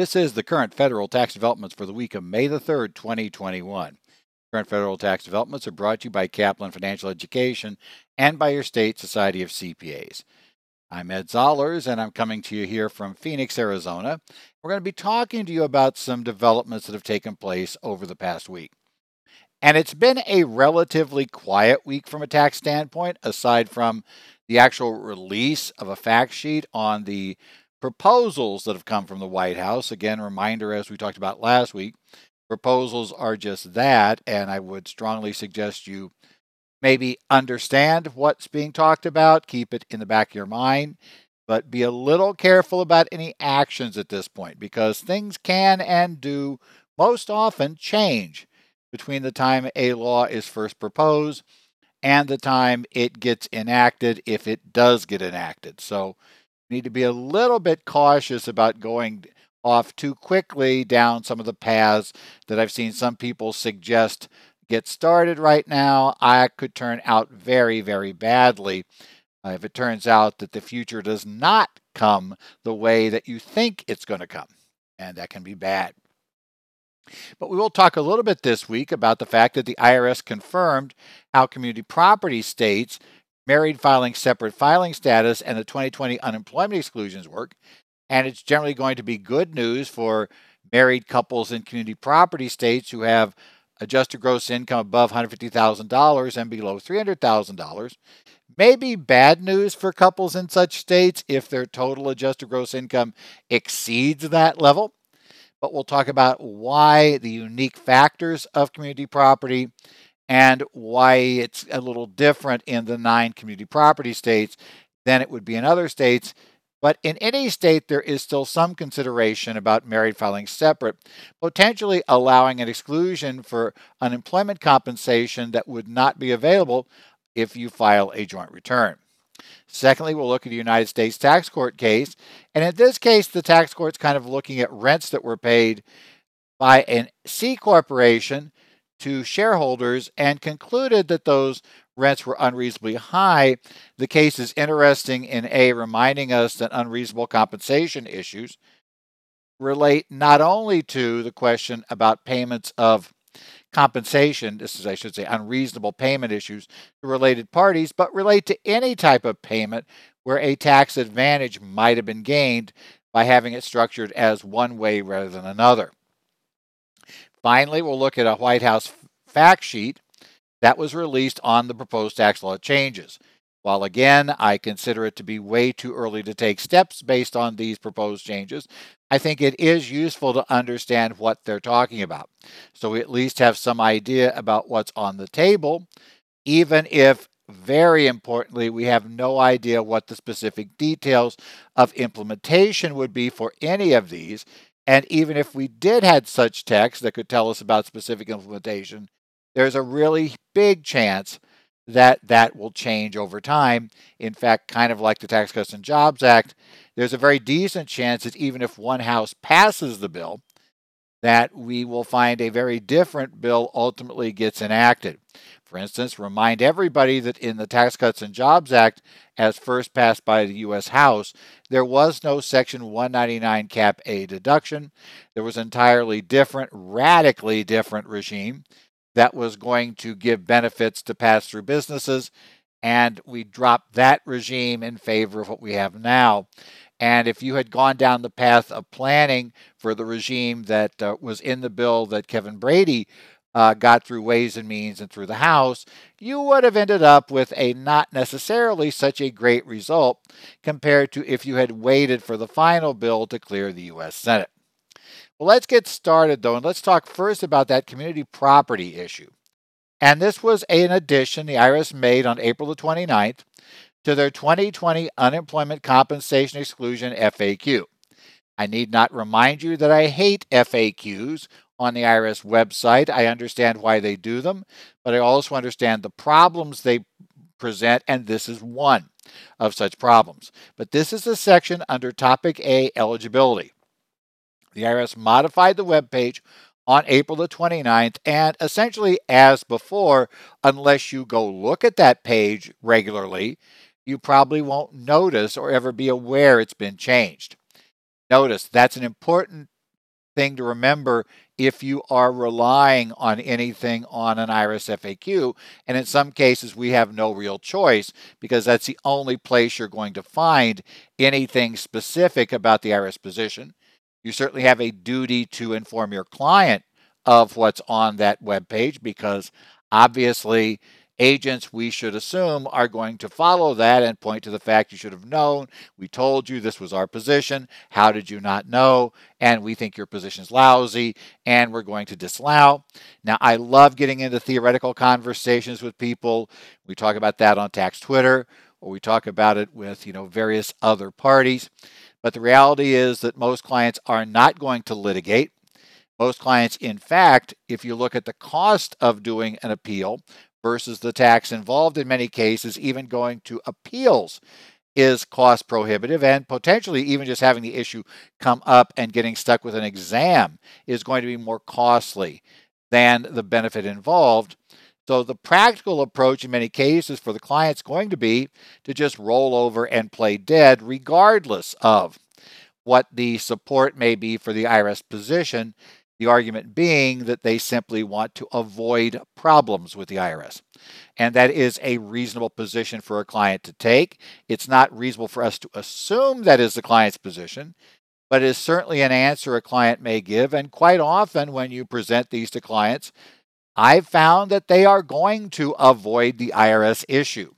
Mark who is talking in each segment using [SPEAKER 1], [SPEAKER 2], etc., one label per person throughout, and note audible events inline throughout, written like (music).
[SPEAKER 1] This is the current federal tax developments for the week of May the 3rd, 2021. Current federal tax developments are brought to you by Kaplan Financial Education and by your state Society of CPAs. I'm Ed Zollars, and I'm coming to you here from Phoenix, Arizona. We're going to be talking to you about some developments that have taken place over the past week. And it's been a relatively quiet week from a tax standpoint, aside from the actual release of a fact sheet on the proposals that have come from the White House. Again, reminder as we talked about last week, proposals are just that, and I would strongly suggest you maybe understand what's being talked about, keep it in the back of your mind, but be a little careful about any actions at this point because things can and do most often change between the time a law is first proposed and the time it gets enacted if it does get enacted. So need to be a little bit cautious about going off too quickly down some of the paths that I've seen some people suggest get started right now. I could turn out very, very badly uh, if it turns out that the future does not come the way that you think it's going to come. And that can be bad. But we will talk a little bit this week about the fact that the IRS confirmed how community property states married filing separate filing status, and the 2020 unemployment exclusions work. And it's generally going to be good news for married couples in community property states who have adjusted gross income above $150,000 and below $300,000. Maybe bad news for couples in such states if their total adjusted gross income exceeds that level. But we'll talk about why the unique factors of community property and why it's a little different in the nine community property states than it would be in other states. But in any state, there is still some consideration about married filing separate, potentially allowing an exclusion for unemployment compensation that would not be available if you file a joint return. Secondly, we'll look at the United States tax court case. And in this case, the tax court's kind of looking at rents that were paid by a C corporation to shareholders and concluded that those rents were unreasonably high. The case is interesting in A, reminding us that unreasonable compensation issues relate not only to the question about payments of compensation, this is, I should say, unreasonable payment issues to related parties, but relate to any type of payment where a tax advantage might have been gained by having it structured as one way rather than another. Finally, we'll look at a White House fact sheet that was released on the proposed tax law changes. While again, I consider it to be way too early to take steps based on these proposed changes, I think it is useful to understand what they're talking about. So we at least have some idea about what's on the table, even if, very importantly, we have no idea what the specific details of implementation would be for any of these. And even if we did have such text that could tell us about specific implementation, there's a really big chance that that will change over time. In fact, kind of like the Tax Cuts and Jobs Act, there's a very decent chance that even if one house passes the bill, that we will find a very different bill ultimately gets enacted. For instance, remind everybody that in the Tax Cuts and Jobs Act, as first passed by the U.S. House, there was no Section 199 Cap A deduction. There was an entirely different, radically different regime that was going to give benefits to pass through businesses. And we dropped that regime in favor of what we have now. And if you had gone down the path of planning for the regime that uh, was in the bill that Kevin Brady uh, got through Ways and Means and through the House, you would have ended up with a not necessarily such a great result compared to if you had waited for the final bill to clear the U.S. Senate. Well, let's get started though, and let's talk first about that community property issue. And this was an addition the IRS made on April the 29th to their 2020 unemployment compensation exclusion FAQ. I need not remind you that I hate FAQs on the IRS website. I understand why they do them, but I also understand the problems they present, and this is one of such problems. But this is a section under Topic A eligibility. The IRS modified the web page on April the 29th, and essentially, as before, unless you go look at that page regularly, you probably won't notice or ever be aware it's been changed. Notice that's an important thing to remember if you are relying on anything on an IRS FAQ. And in some cases, we have no real choice because that's the only place you're going to find anything specific about the IRS position. You certainly have a duty to inform your client of what's on that web page because obviously agents, we should assume, are going to follow that and point to the fact you should have known. We told you this was our position. How did you not know? And we think your position is lousy and we're going to disallow. Now, I love getting into theoretical conversations with people. We talk about that on tax Twitter or we talk about it with, you know, various other parties. But the reality is that most clients are not going to litigate. Most clients, in fact, if you look at the cost of doing an appeal versus the tax involved in many cases, even going to appeals is cost prohibitive and potentially even just having the issue come up and getting stuck with an exam is going to be more costly than the benefit involved. So the practical approach in many cases for the client's going to be to just roll over and play dead regardless of what the support may be for the IRS position the argument being that they simply want to avoid problems with the IRS. And that is a reasonable position for a client to take. It's not reasonable for us to assume that is the client's position, but it is certainly an answer a client may give. And quite often, when you present these to clients, I've found that they are going to avoid the IRS issue,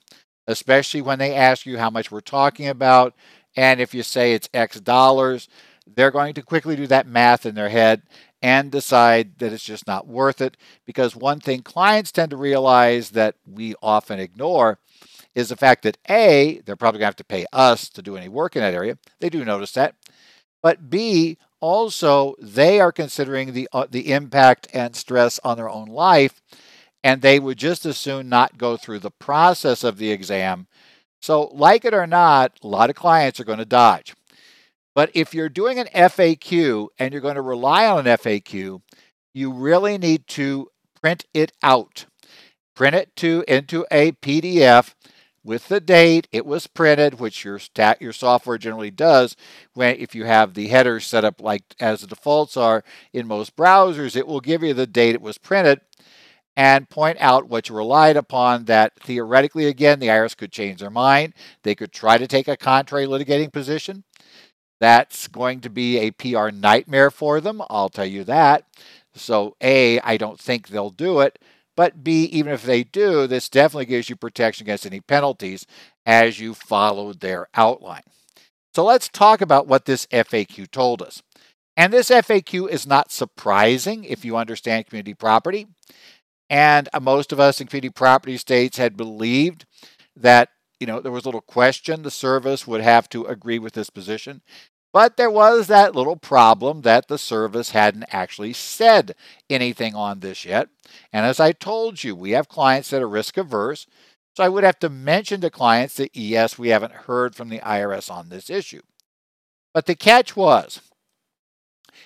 [SPEAKER 1] especially when they ask you how much we're talking about. And if you say it's X dollars, they're going to quickly do that math in their head and decide that it's just not worth it. Because one thing clients tend to realize that we often ignore is the fact that A, they're probably going to have to pay us to do any work in that area. They do notice that. But B, also, they are considering the, uh, the impact and stress on their own life, and they would just as soon not go through the process of the exam. So, like it or not, a lot of clients are going to dodge. But if you're doing an FAQ and you're going to rely on an FAQ, you really need to print it out. Print it to into a PDF with the date it was printed, which your stat your software generally does. When if you have the headers set up like as the defaults are in most browsers, it will give you the date it was printed and point out what you relied upon that theoretically again the IRS could change their mind. They could try to take a contrary litigating position. That's going to be a PR nightmare for them, I'll tell you that. So, A, I don't think they'll do it. But B, even if they do, this definitely gives you protection against any penalties as you followed their outline. So let's talk about what this FAQ told us. And this FAQ is not surprising if you understand community property. And uh, most of us in community property states had believed that you know there was a little question the service would have to agree with this position but there was that little problem that the service hadn't actually said anything on this yet. And as I told you, we have clients that are risk averse. So I would have to mention to clients that, yes, we haven't heard from the IRS on this issue. But the catch was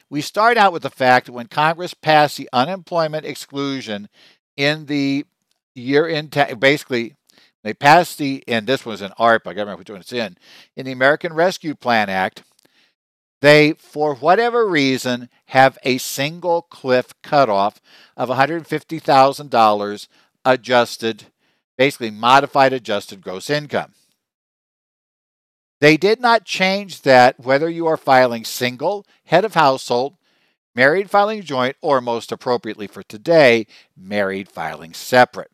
[SPEAKER 1] we start out with the fact that when Congress passed the unemployment exclusion in the year in, ta- basically, they passed the, and this was an ARP, I got to remember which one it's in, in the American Rescue Plan Act, they, for whatever reason, have a single cliff cutoff of $150,000 adjusted, basically modified adjusted gross income. They did not change that whether you are filing single, head of household, married filing joint, or most appropriately for today, married filing separate.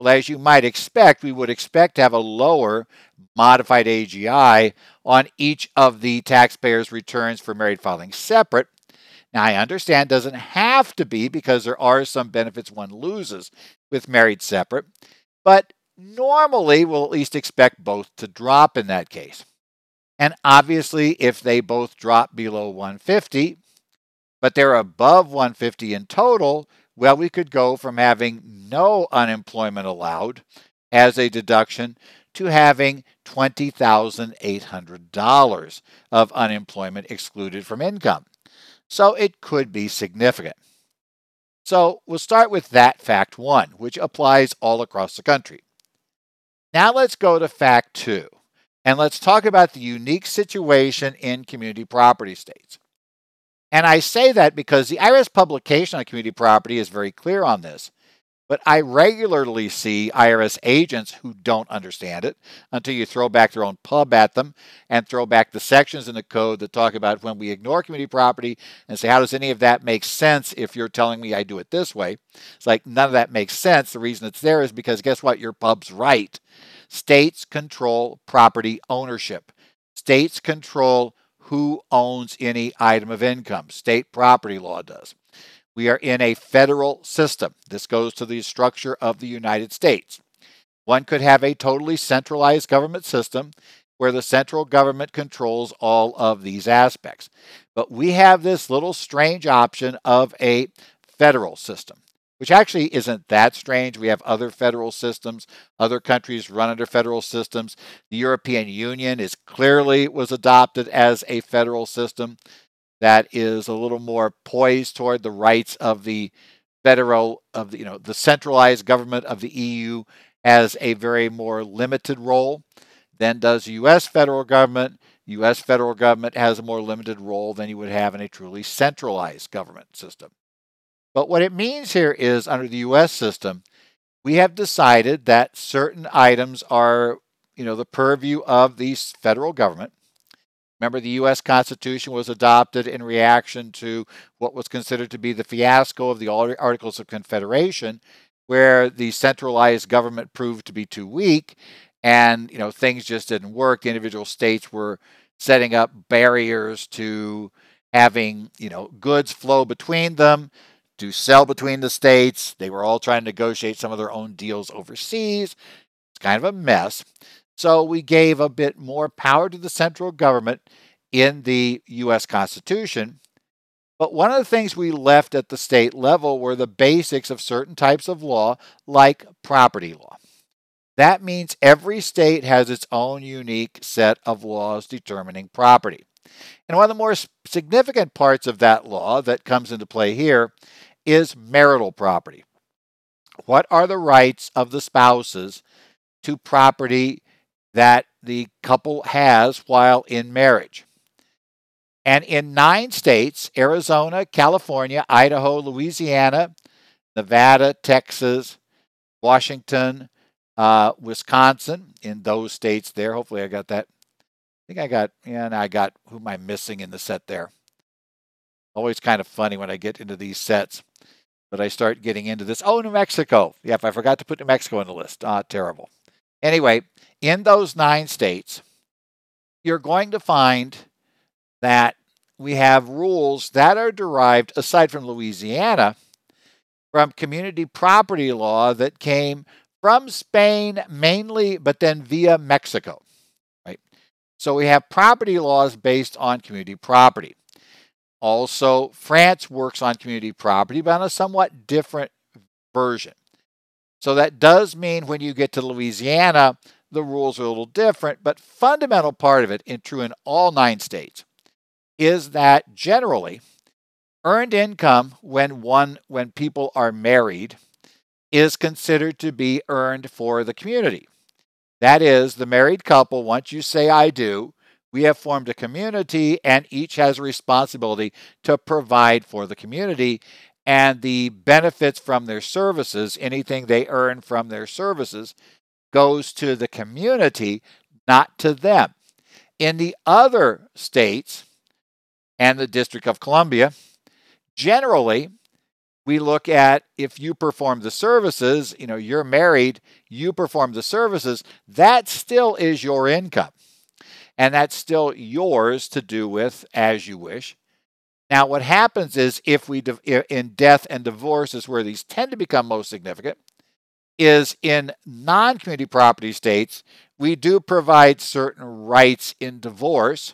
[SPEAKER 1] Well, as you might expect, we would expect to have a lower modified AGI on each of the taxpayer's returns for married filing separate. Now, I understand it doesn't have to be because there are some benefits one loses with married separate, but normally we'll at least expect both to drop in that case. And obviously, if they both drop below 150, but they're above 150 in total, well, we could go from having no unemployment allowed as a deduction to having $20,800 of unemployment excluded from income. So it could be significant. So we'll start with that fact one, which applies all across the country. Now let's go to fact two, and let's talk about the unique situation in community property states. And I say that because the IRS publication on community property is very clear on this. But I regularly see IRS agents who don't understand it until you throw back their own pub at them and throw back the sections in the code that talk about when we ignore community property and say, how does any of that make sense if you're telling me I do it this way? It's like none of that makes sense. The reason it's there is because guess what? Your pub's right. States control property ownership, states control who owns any item of income. State property law does. We are in a federal system. This goes to the structure of the United States. One could have a totally centralized government system where the central government controls all of these aspects. But we have this little strange option of a federal system, which actually isn't that strange. We have other federal systems. Other countries run under federal systems. The European Union is clearly was adopted as a federal system that is a little more poised toward the rights of the federal of the you know the centralized government of the EU has a very more limited role than does the US federal government. US federal government has a more limited role than you would have in a truly centralized government system. But what it means here is under the US system, we have decided that certain items are, you know, the purview of the federal government Remember, the U.S. Constitution was adopted in reaction to what was considered to be the fiasco of the Articles of Confederation, where the centralized government proved to be too weak, and you know things just didn't work. Individual states were setting up barriers to having you know goods flow between them to sell between the states. They were all trying to negotiate some of their own deals overseas. It's kind of a mess. So we gave a bit more power to the central government in the U.S. Constitution. But one of the things we left at the state level were the basics of certain types of law, like property law. That means every state has its own unique set of laws determining property. And one of the more significant parts of that law that comes into play here is marital property. What are the rights of the spouses to property that the couple has while in marriage. And in nine states Arizona, California, Idaho, Louisiana, Nevada, Texas, Washington, uh, Wisconsin, in those states there. Hopefully, I got that. I think I got, yeah, and I got who am I missing in the set there? Always kind of funny when I get into these sets, but I start getting into this. Oh, New Mexico. Yep, I forgot to put New Mexico on the list. Ah, terrible. Anyway, in those nine states, you're going to find that we have rules that are derived, aside from Louisiana, from community property law that came from Spain mainly, but then via Mexico. Right? So we have property laws based on community property. Also, France works on community property, but on a somewhat different version. So that does mean when you get to Louisiana, the rules are a little different, but fundamental part of it, and true in all nine states, is that generally earned income when one when people are married is considered to be earned for the community. That is, the married couple, once you say I do, we have formed a community and each has a responsibility to provide for the community and the benefits from their services, anything they earn from their services, goes to the community, not to them. In the other states and the District of Columbia, generally, we look at if you perform the services, you know, you're married, you perform the services, that still is your income. And that's still yours to do with as you wish. Now, what happens is if we, in death and divorce, is where these tend to become most significant is in non community property states, we do provide certain rights in divorce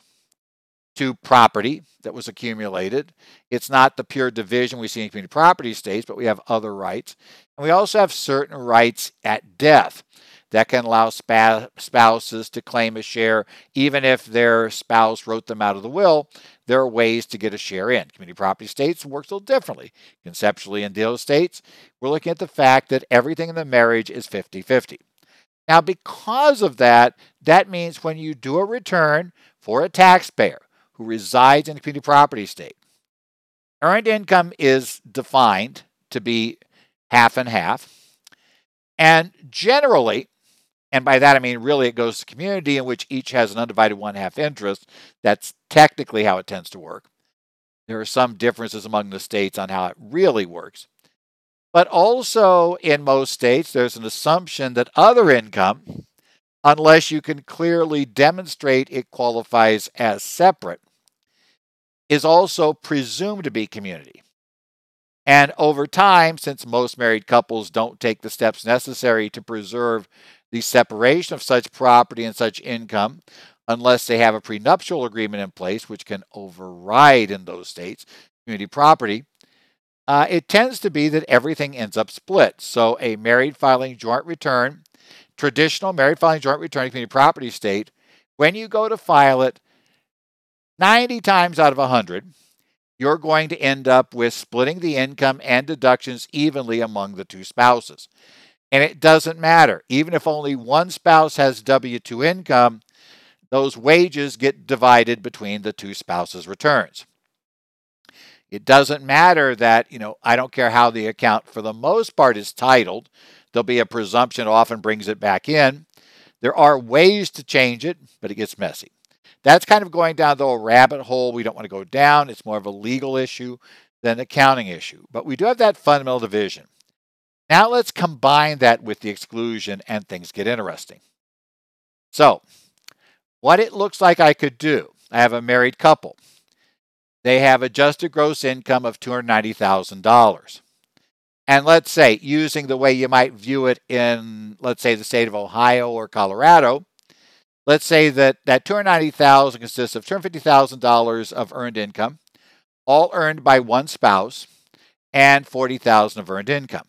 [SPEAKER 1] to property that was accumulated. It's not the pure division we see in community property states, but we have other rights. And we also have certain rights at death that can allow spouses to claim a share even if their spouse wrote them out of the will there are ways to get a share in. Community property states works a little differently. Conceptually, in deal states, we're looking at the fact that everything in the marriage is 50 50. Now, because of that, that means when you do a return for a taxpayer who resides in a community property state, Earned income is defined to be half and half. And generally, and by that I mean really it goes to community in which each has an undivided one half interest. That's technically how it tends to work. There are some differences among the states on how it really works. But also in most states, there's an assumption that other income, unless you can clearly demonstrate it qualifies as separate, is also presumed to be community. And over time, since most married couples don't take the steps necessary to preserve the separation of such property and such income, unless they have a prenuptial agreement in place, which can override in those states community property, uh, it tends to be that everything ends up split. So a married filing joint return, traditional married filing joint return community property state, when you go to file it, 90 times out of 100, you're going to end up with splitting the income and deductions evenly among the two spouses. And it doesn't matter. Even if only one spouse has W 2 income, those wages get divided between the two spouses' returns. It doesn't matter that, you know, I don't care how the account for the most part is titled. There'll be a presumption often brings it back in. There are ways to change it, but it gets messy. That's kind of going down the rabbit hole we don't want to go down. It's more of a legal issue than an accounting issue. But we do have that fundamental division. Now let's combine that with the exclusion and things get interesting. So, what it looks like I could do I have a married couple. They have adjusted gross income of $290,000. And let's say, using the way you might view it in, let's say, the state of Ohio or Colorado, Let's say that that 290,000 consists of $250,000 of earned income, all earned by one spouse, and 40,000 of earned income,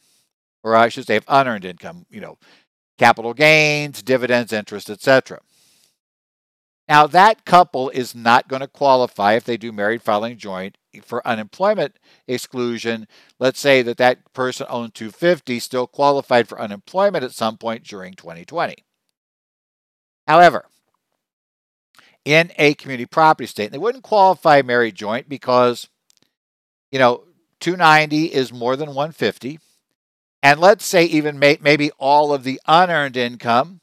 [SPEAKER 1] or I should say of unearned income, you know, capital gains, dividends, interest, etc. Now that couple is not going to qualify if they do married filing joint for unemployment exclusion. Let's say that that person owned 250 still qualified for unemployment at some point during 2020. However, in a community property state, they wouldn't qualify married joint because, you know, 290 is more than 150. And let's say even may, maybe all of the unearned income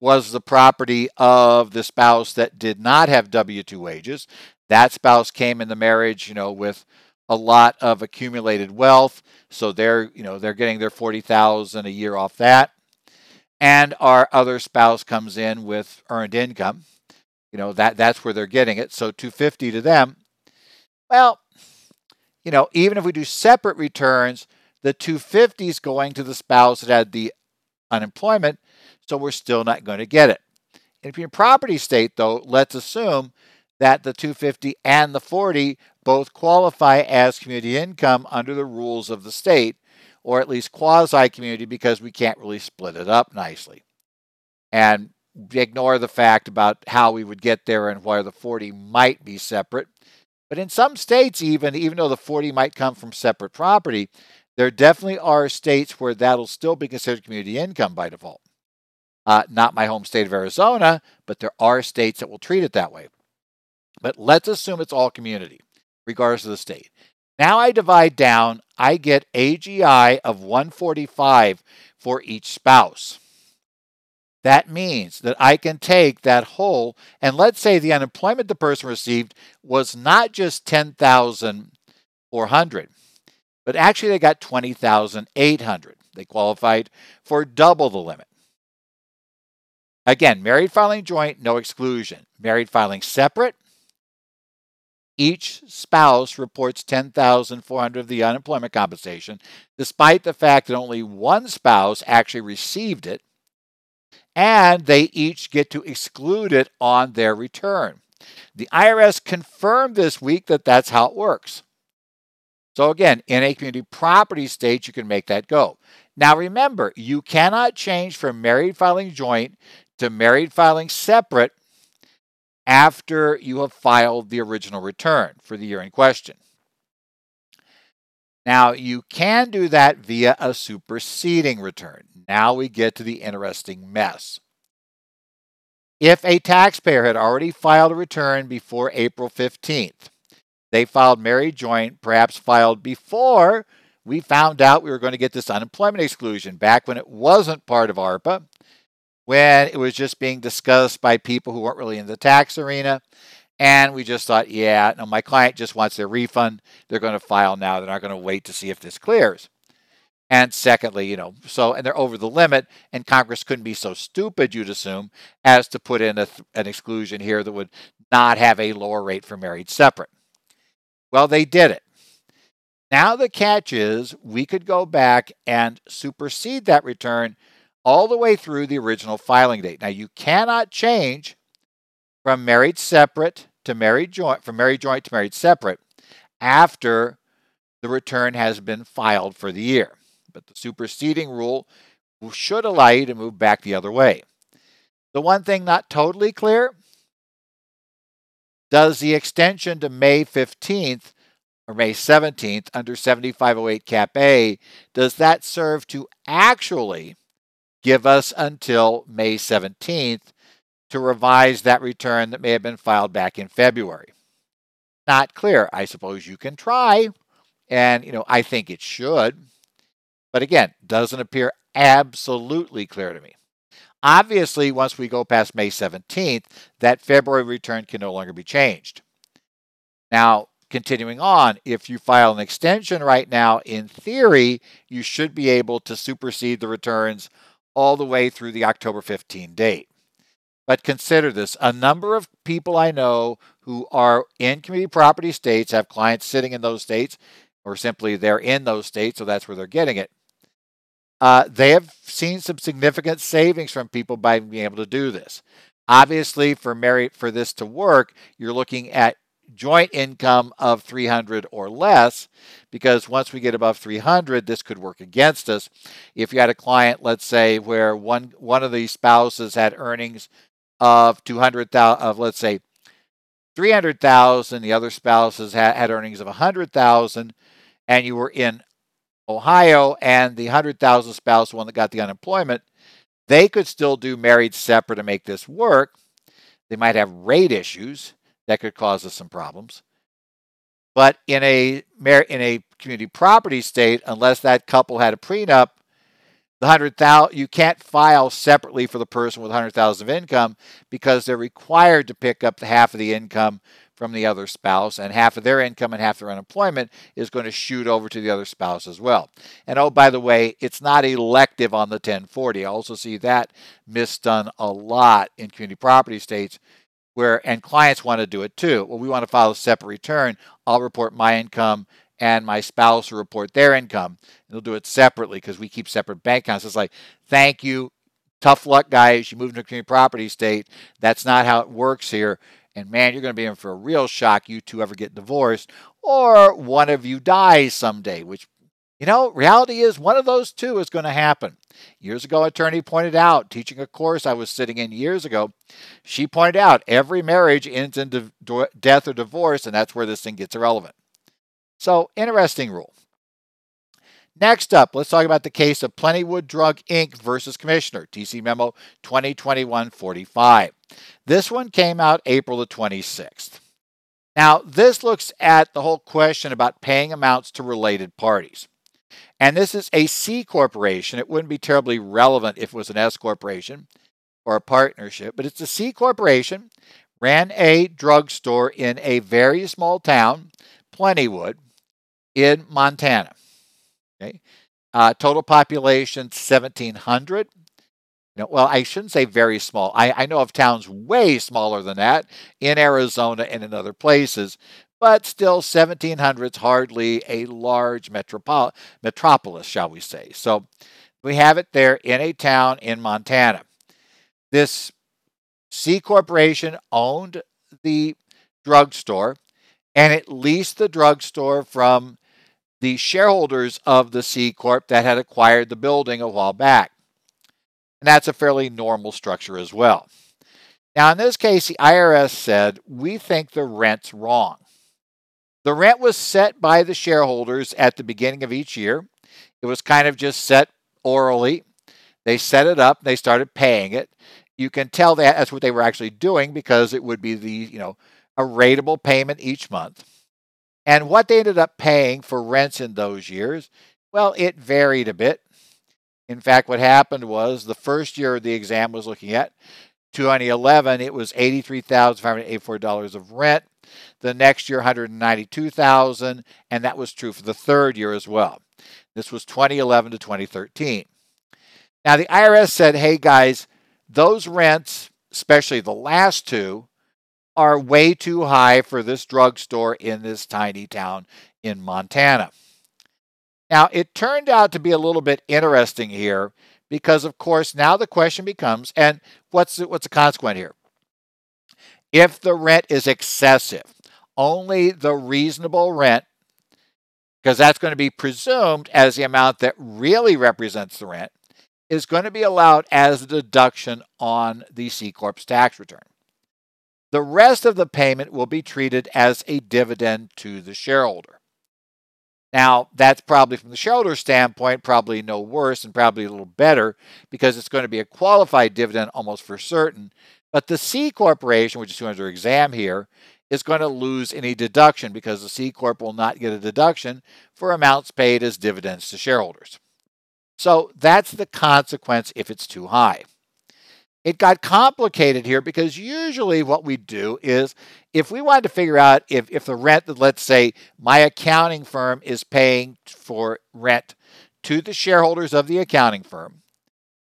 [SPEAKER 1] was the property of the spouse that did not have W 2 wages. That spouse came in the marriage, you know, with a lot of accumulated wealth. So they're, you know, they're getting their 40,000 a year off that and our other spouse comes in with earned income. You know, that that's where they're getting it. So 250 to them. Well, you know, even if we do separate returns, the 250 is going to the spouse that had the unemployment, so we're still not going to get it. if you're in property state, though, let's assume that the 250 and the 40 both qualify as community income under the rules of the state or at least quasi community because we can't really split it up nicely. And ignore the fact about how we would get there and why the 40 might be separate. But in some states, even, even though the 40 might come from separate property, there definitely are states where that'll still be considered community income by default. Uh, not my home state of Arizona, but there are states that will treat it that way. But let's assume it's all community, regardless of the state. Now I divide down, I get AGI of 145 for each spouse. That means that I can take that whole, and let's say the unemployment the person received was not just 10,400, but actually they got 20,800. They qualified for double the limit. Again, married filing joint, no exclusion. Married filing separate, each spouse reports 10,400 of the unemployment compensation, despite the fact that only one spouse actually received it, and they each get to exclude it on their return. The IRS confirmed this week that that's how it works. So, again, in a community property state, you can make that go. Now, remember, you cannot change from married filing joint to married filing separate after you have filed the original return for the year in question. Now, you can do that via a superseding return. Now we get to the interesting mess. If a taxpayer had already filed a return before April 15th, They filed married joint, perhaps filed before we found out we were going to get this unemployment exclusion back when it wasn't part of ARPA, when it was just being discussed by people who weren't really in the tax arena. And we just thought, yeah, no, my client just wants their refund. They're going to file now. They're not going to wait to see if this clears. And secondly, you know, so, and they're over the limit, and Congress couldn't be so stupid, you'd assume, as to put in a, an exclusion here that would not have a lower rate for married separate. Well, they did it. Now, the catch is we could go back and supersede that return all the way through the original filing date. Now, you cannot change from married separate to married joint, from married joint to married separate after the return has been filed for the year but the superseding rule should allow you to move back the other way. The one thing not totally clear does the extension to May 15th or May 17th under 7508 Cap A, does that serve to actually give us until May 17th to revise that return that may have been filed back in February? Not clear. I suppose you can try, and you know, I think it should. But again, doesn't appear absolutely clear to me. Obviously, once we go past May 17th, that February return can no longer be changed. Now, continuing on, if you file an extension right now, in theory, you should be able to supersede the returns all the way through the October 15 date. But consider this a number of people I know who are in community property states, have clients sitting in those states, or simply they're in those states, so that's where they're getting it. Uh, they have seen some significant savings from people by being able to do this. Obviously, for merit for this to work, you're looking at joint income of 300 or less because once we get above 300 this could work against us if you had a client let's say where one one of the spouses had earnings of 200,000 of let's say 300,000 the other spouses had, had earnings of 100,000 and you were in Ohio and the 100,000 spouse one that got the unemployment, they could still do married separate to make this work. They might have rate issues that could cause us some problems. But in a in a community property state, unless that couple had a prenup, the hundred thousand you can't file separately for the person with hundred thousand of income because they're required to pick up the half of the income from the other spouse, and half of their income and half their unemployment is going to shoot over to the other spouse as well. And oh, by the way, it's not elective on the 1040. I also see that misdone a lot in community property states where and clients want to do it too. Well, we want to file a separate return. I'll report my income and my spouse will report their income. They'll do it separately because we keep separate bank accounts. It's like, thank you. Tough luck, guys. You moved into a community property state. That's not how it works here. And man, you're going to be in for a real shock. You two ever get divorced, or one of you dies someday, which, you know, reality is one of those two is going to happen. Years ago, attorney pointed out, teaching a course I was sitting in years ago, she pointed out every marriage ends in de- death or divorce, and that's where this thing gets irrelevant. So, interesting rule. Next up, let's talk about the case of Plentywood Drug Inc. versus Commissioner, TC Memo 2021 45. This one came out April the 26th. Now, this looks at the whole question about paying amounts to related parties. And this is a C corporation. It wouldn't be terribly relevant if it was an S corporation or a partnership, but it's a C corporation, ran a drugstore in a very small town, Plentywood, in Montana. Okay. Uh, total population 1,700. You know, well, I shouldn't say very small. I, I know of towns way smaller than that in Arizona and in other places, but still 1,700 is hardly a large metropol- metropolis, shall we say. So we have it there in a town in Montana. This C Corporation owned the drugstore and it leased the drugstore from the shareholders of the C Corp that had acquired the building a while back. And that's a fairly normal structure as well. Now, in this case, the IRS said, We think the rent's wrong. The rent was set by the shareholders at the beginning of each year. It was kind of just set orally. They set it up, they started paying it. You can tell that that's what they were actually doing because it would be the, you know, a rateable payment each month. And what they ended up paying for rents in those years, well, it varied a bit. In fact, what happened was the first year the exam was looking at, 2011, it was $83,584 of rent. The next year, 192,000, and that was true for the third year as well. This was 2011 to 2013. Now, the IRS said, hey guys, those rents, especially the last two, are way too high for this drugstore in this tiny town in Montana. Now, it turned out to be a little bit interesting here because, of course, now the question becomes and what's the, what's the consequence here? If the rent is excessive, only the reasonable rent, because that's going to be presumed as the amount that really represents the rent, is going to be allowed as a deduction on the C Corp's tax return. The rest of the payment will be treated as a dividend to the shareholder. Now, that's probably from the shareholder standpoint, probably no worse and probably a little better because it's going to be a qualified dividend almost for certain. But the C corporation, which is under exam here, is going to lose any deduction because the C corp will not get a deduction for amounts paid as dividends to shareholders. So that's the consequence if it's too high. It got complicated here because usually what we do is if we wanted to figure out if, if the rent that, let's say, my accounting firm is paying for rent to the shareholders of the accounting firm,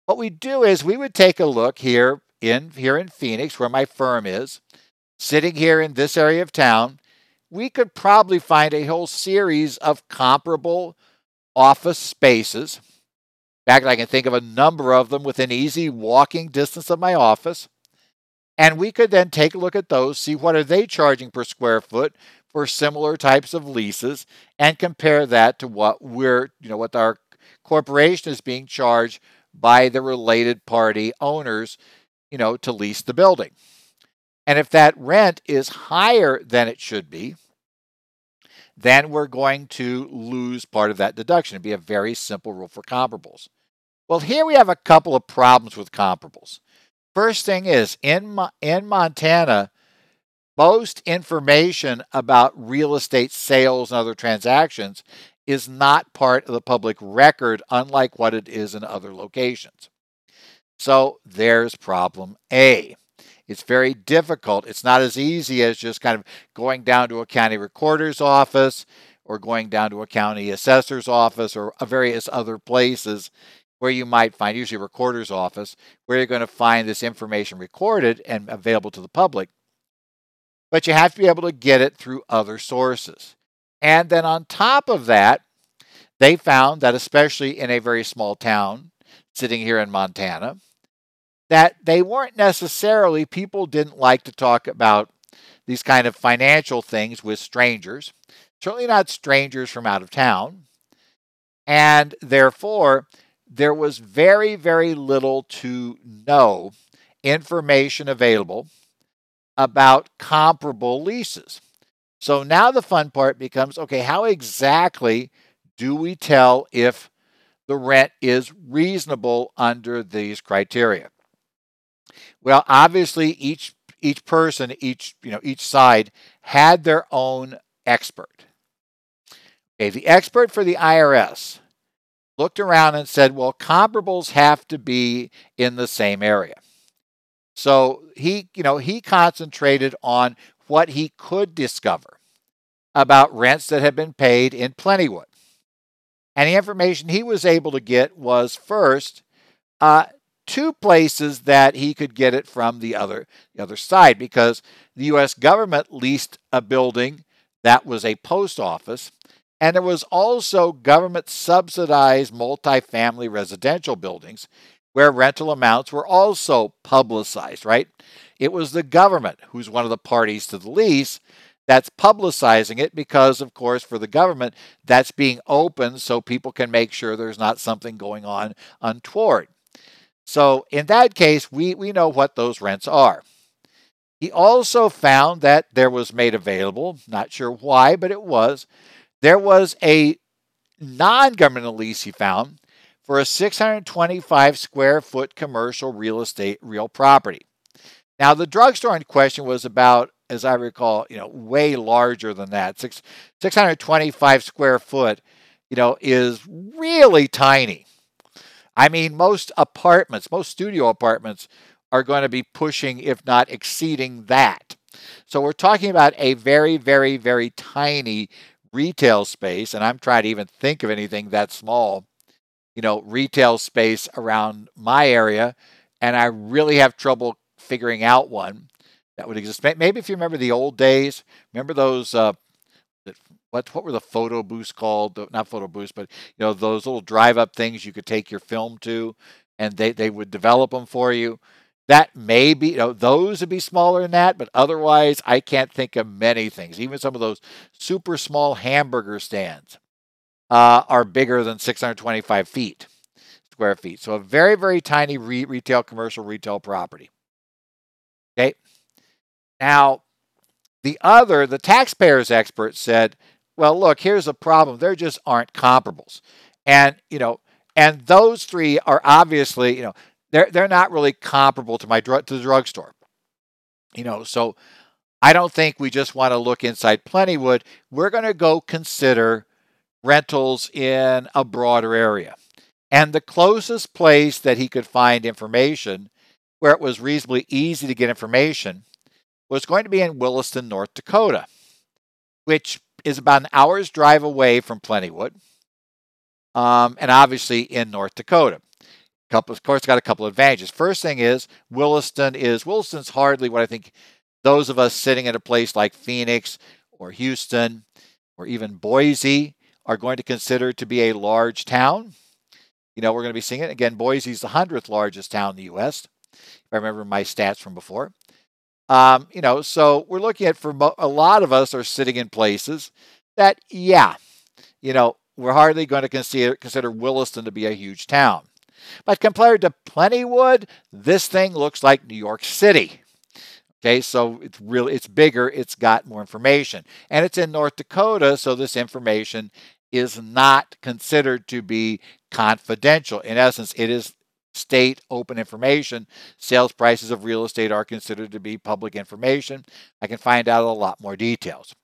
[SPEAKER 1] what we do is we would take a look here in here in Phoenix, where my firm is, sitting here in this area of town, we could probably find a whole series of comparable office spaces in fact, I can think of a number of them within easy walking distance of my office. And we could then take a look at those, see what are they charging per square foot for similar types of leases, and compare that to what we're, you know, what our corporation is being charged by the related party owners, you know, to lease the building. And if that rent is higher than it should be, then we're going to lose part of that deduction. It'd be a very simple rule for comparables. Well, here we have a couple of problems with comparables. First thing is, in, in Montana, most information about real estate sales and other transactions is not part of the public record, unlike what it is in other locations. So there's problem A. It's very difficult. It's not as easy as just kind of going down to a county recorder's office or going down to a county assessor's office or various other places where you might find, usually a recorder's office, where you're going to find this information recorded and available to the public. But you have to be able to get it through other sources. And then on top of that, they found that, especially in a very small town sitting here in Montana, that they weren't necessarily, people didn't like to talk about these kind of financial things with strangers, certainly not strangers from out of town. And therefore, there was very, very little to no information available about comparable leases. So now the fun part becomes okay, how exactly do we tell if the rent is reasonable under these criteria? Well, obviously each each person, each you know, each side had their own expert. Okay, the expert for the IRS looked around and said, well, comparables have to be in the same area. So he, you know, he concentrated on what he could discover about rents that had been paid in Plentywood. And the information he was able to get was first uh, two places that he could get it from the other the other side because the US government leased a building that was a post office and there was also government subsidized multifamily residential buildings where rental amounts were also publicized, right? It was the government who's one of the parties to the lease that's publicizing it because, of course, for the government, that's being open so people can make sure there's not something going on untoward. So in that case, we, we know what those rents are. He also found that there was made available, not sure why, but it was, there was a non governmental lease he found for a 625 square foot commercial real estate, real property. Now, the drugstore in question was about as I recall, you know, way larger than that. Six, 625 square foot, you know, is really tiny. I mean, most apartments, most studio apartments are going to be pushing, if not exceeding that. So we're talking about a very, very, very tiny retail space. And I'm trying to even think of anything that small, you know, retail space around my area. And I really have trouble figuring out one that would exist. Maybe if you remember the old days, remember those, uh, what, what were the photo booths called? Not photo booths, but, you know, those little drive up things you could take your film to and they, they would develop them for you. That may be, you know, those would be smaller than that, but otherwise, I can't think of many things. Even some of those super small hamburger stands uh, are bigger than 625 feet, square feet. So a very, very tiny re- retail, commercial retail property. Okay. Now, the other, the taxpayers expert said, well, look, here's the problem. There just aren't comparables. And, you know, and those three are obviously, you know, they're they're not really comparable to my to the drugstore. You know, so I don't think we just want to look inside Plentywood. We're going to go consider rentals in a broader area. And the closest place that he could find information where it was reasonably easy to get information was going to be in Williston, North Dakota, which is about an hour's drive away from Plentywood, um, and obviously in North Dakota. Couple, of course, got a couple of advantages. First thing is Williston is Williston's hardly what I think those of us sitting in a place like Phoenix or Houston or even Boise are going to consider to be a large town. You know, we're going to be seeing it again. Boise is the hundredth largest town in the U.S. If I remember my stats from before. Um, you know, so we're looking at for mo- a lot of us are sitting in places that, yeah, you know, we're hardly going to consider consider Williston to be a huge town. But compared to Plentywood, this thing looks like New York City. Okay, so it's really it's bigger, it's got more information. And it's in North Dakota, so this information is not considered to be confidential. In essence, it is state open information. Sales prices of real estate are considered to be public information. I can find out a lot more details.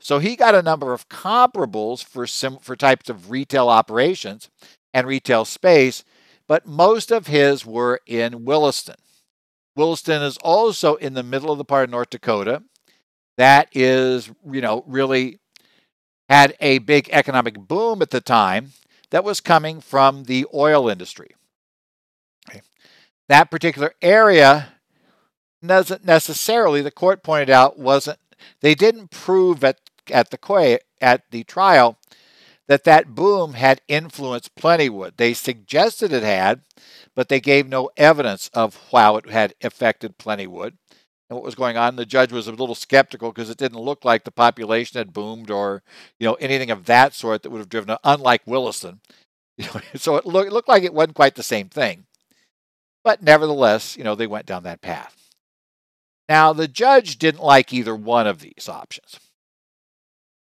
[SPEAKER 1] So he got a number of comparables for sim- for types of retail operations and retail space but most of his were in Williston. Williston is also in the middle of the part of North Dakota that is, you know, really had a big economic boom at the time that was coming from the oil industry. That particular area doesn't necessarily, the court pointed out, wasn't, they didn't prove at, at, the, at the trial that that boom had influenced Plentywood. They suggested it had, but they gave no evidence of how it had affected Plentywood and what was going on. The judge was a little skeptical because it didn't look like the population had boomed or you know anything of that sort that would have driven, unlike Williston. (laughs) so it, look, it looked like it wasn't quite the same thing. But nevertheless, you know, they went down that path. Now, the judge didn't like either one of these options.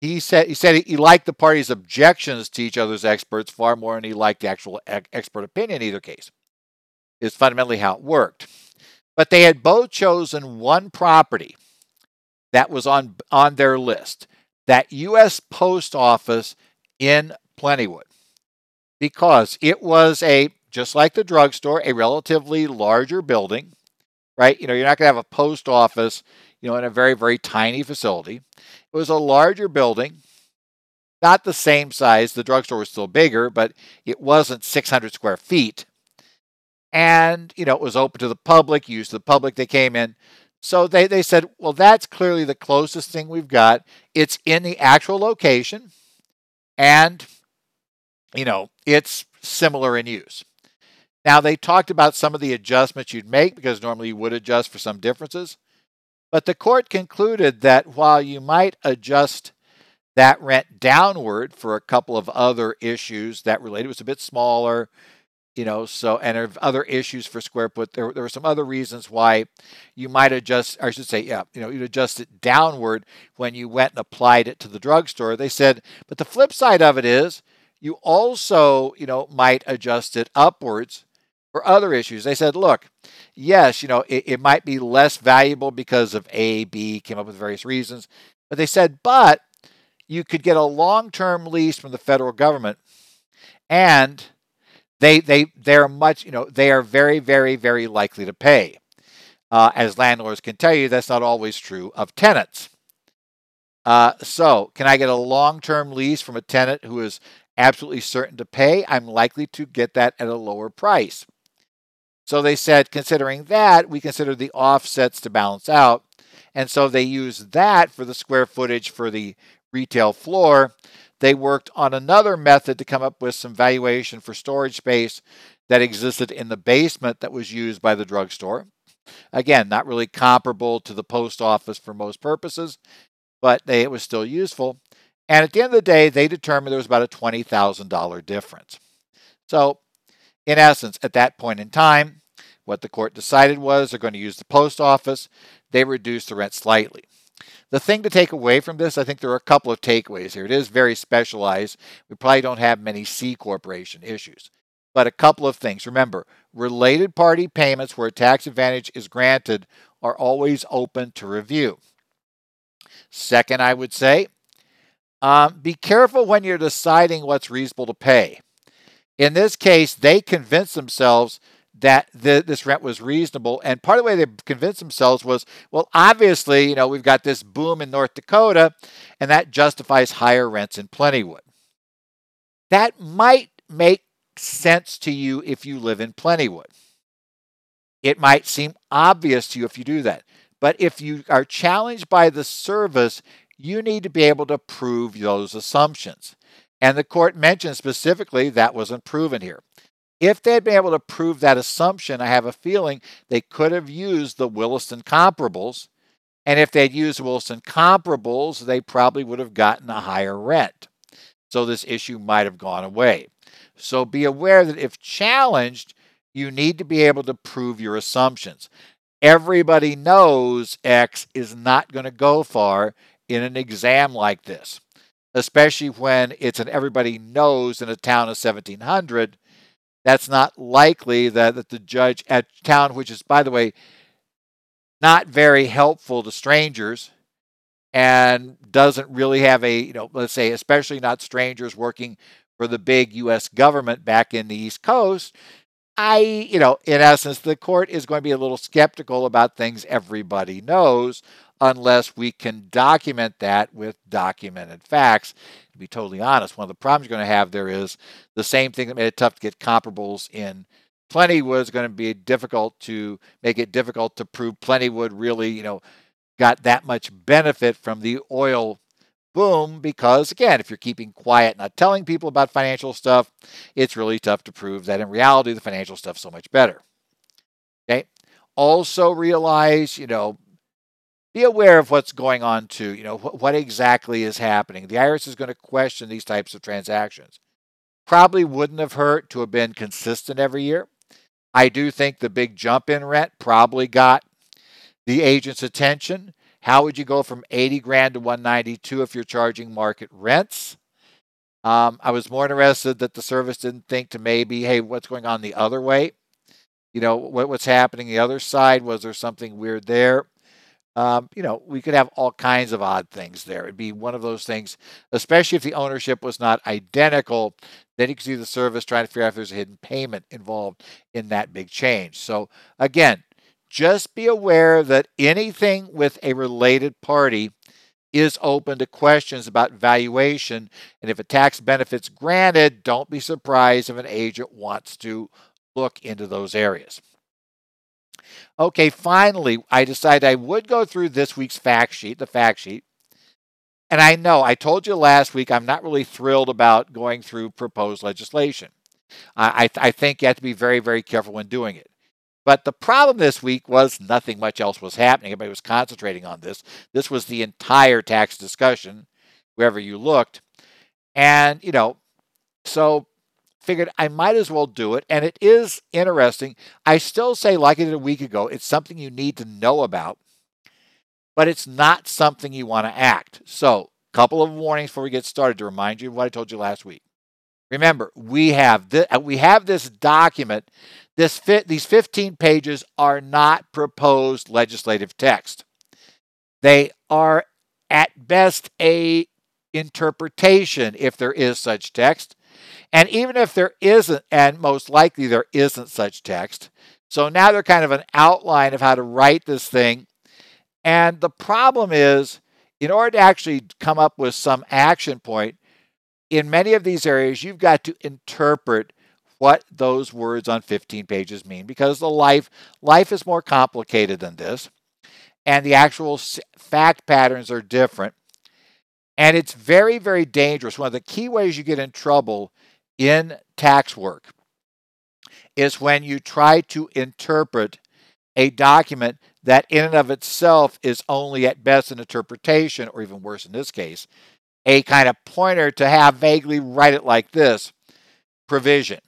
[SPEAKER 1] He said he said he liked the parties' objections to each other's experts far more than he liked the actual expert opinion in either case. Is fundamentally how it worked. But they had both chosen one property that was on on their list, that U.S. Post Office in Plentywood, because it was a just like the drugstore, a relatively larger building, right? You know, you're not going to have a post office, you know, in a very very tiny facility. It was a larger building, not the same size. The drugstore was still bigger, but it wasn't 600 square feet. And, you know, it was open to the public, used to the public. They came in. So they, they said, well, that's clearly the closest thing we've got. It's in the actual location. And, you know, it's similar in use. Now, they talked about some of the adjustments you'd make because normally you would adjust for some differences. But the court concluded that while you might adjust that rent downward for a couple of other issues that related, it was a bit smaller, you know, so, and other issues for square foot, there, there were some other reasons why you might adjust, I should say, yeah, you know, you'd adjust it downward when you went and applied it to the drugstore. They said, but the flip side of it is you also, you know, might adjust it upwards or other issues. They said, look, yes, you know, it, it might be less valuable because of A, B, came up with various reasons. But they said, but you could get a long term lease from the federal government and they they they're much you know they are very very very likely to pay uh, as landlords can tell you that's not always true of tenants uh, so can i get a long-term lease from a tenant who is absolutely certain to pay i'm likely to get that at a lower price so they said considering that we consider the offsets to balance out and so they used that for the square footage for the retail floor they worked on another method to come up with some valuation for storage space that existed in the basement that was used by the drugstore. Again, not really comparable to the post office for most purposes, but they, it was still useful. And at the end of the day, they determined there was about a $20,000 difference. So, in essence, at that point in time, what the court decided was they're going to use the post office. They reduced the rent slightly. The thing to take away from this, I think there are a couple of takeaways here. It is very specialized. We probably don't have many C corporation issues. But a couple of things. Remember, related party payments where a tax advantage is granted are always open to review. Second, I would say, um, be careful when you're deciding what's reasonable to pay. In this case, they convinced themselves that the, this rent was reasonable. And part of the way they convinced themselves was, well, obviously, you know, we've got this boom in North Dakota, and that justifies higher rents in Plentywood. That might make sense to you if you live in Plentywood. It might seem obvious to you if you do that. But if you are challenged by the service, you need to be able to prove those assumptions. And the court mentioned specifically that wasn't proven here. If they had been able to prove that assumption, I have a feeling they could have used the Williston comparables. And if they'd used Williston comparables, they probably would have gotten a higher rent. So this issue might have gone away. So be aware that if challenged, you need to be able to prove your assumptions. Everybody knows X is not going to go far in an exam like this, especially when it's an everybody knows in a town of 1700 that's not likely that, that the judge at town, which is, by the way, not very helpful to strangers and doesn't really have a, you know, let's say, especially not strangers working for the big U.S. government back in the East Coast. I, you know, in essence, the court is going to be a little skeptical about things everybody knows unless we can document that with documented facts. To be totally honest, one of the problems you're going to have there is the same thing that made it tough to get comparables in Plentywood is going to be difficult to make it difficult to prove Plentywood really, you know, got that much benefit from the oil boom because again if you're keeping quiet not telling people about financial stuff it's really tough to prove that in reality the financial stuff's so much better okay also realize you know be aware of what's going on too. You know, what, what exactly is happening. The IRS is going to question these types of transactions. Probably wouldn't have hurt to have been consistent every year. I do think the big jump in rent probably got the agent's attention. How would you go from 80 grand to 192 if you're charging market rents? Um, I was more interested that the service didn't think to maybe, hey, what's going on the other way? You know, what, what's happening the other side? Was there something weird there? Um, you know, we could have all kinds of odd things there. It'd be one of those things, especially if the ownership was not identical. Then you could see the service trying to figure out if there's a hidden payment involved in that big change. So, again, just be aware that anything with a related party is open to questions about valuation. And if a tax benefit's granted, don't be surprised if an agent wants to look into those areas. Okay, finally, I decided I would go through this week's fact sheet, the fact sheet. And I know I told you last week I'm not really thrilled about going through proposed legislation. I, I think you have to be very, very careful when doing it. But the problem this week was nothing much else was happening. Everybody was concentrating on this. This was the entire tax discussion, wherever you looked. And, you know, so figured I might as well do it. And it is interesting. I still say, like I did a week ago, it's something you need to know about, but it's not something you want to act. So, a couple of warnings before we get started to remind you of what I told you last week. Remember, we have this, uh, we have this document. This fit, these 15 pages are not proposed legislative text. They are at best a interpretation if there is such text. And even if there isn't, and most likely there isn't such text, so now they're kind of an outline of how to write this thing. And the problem is, in order to actually come up with some action point, in many of these areas, you've got to interpret what those words on 15 pages mean because the life life is more complicated than this and the actual fact patterns are different and it's very very dangerous one of the key ways you get in trouble in tax work is when you try to interpret a document that in and of itself is only at best an interpretation or even worse in this case a kind of pointer to have vaguely write it like this provision.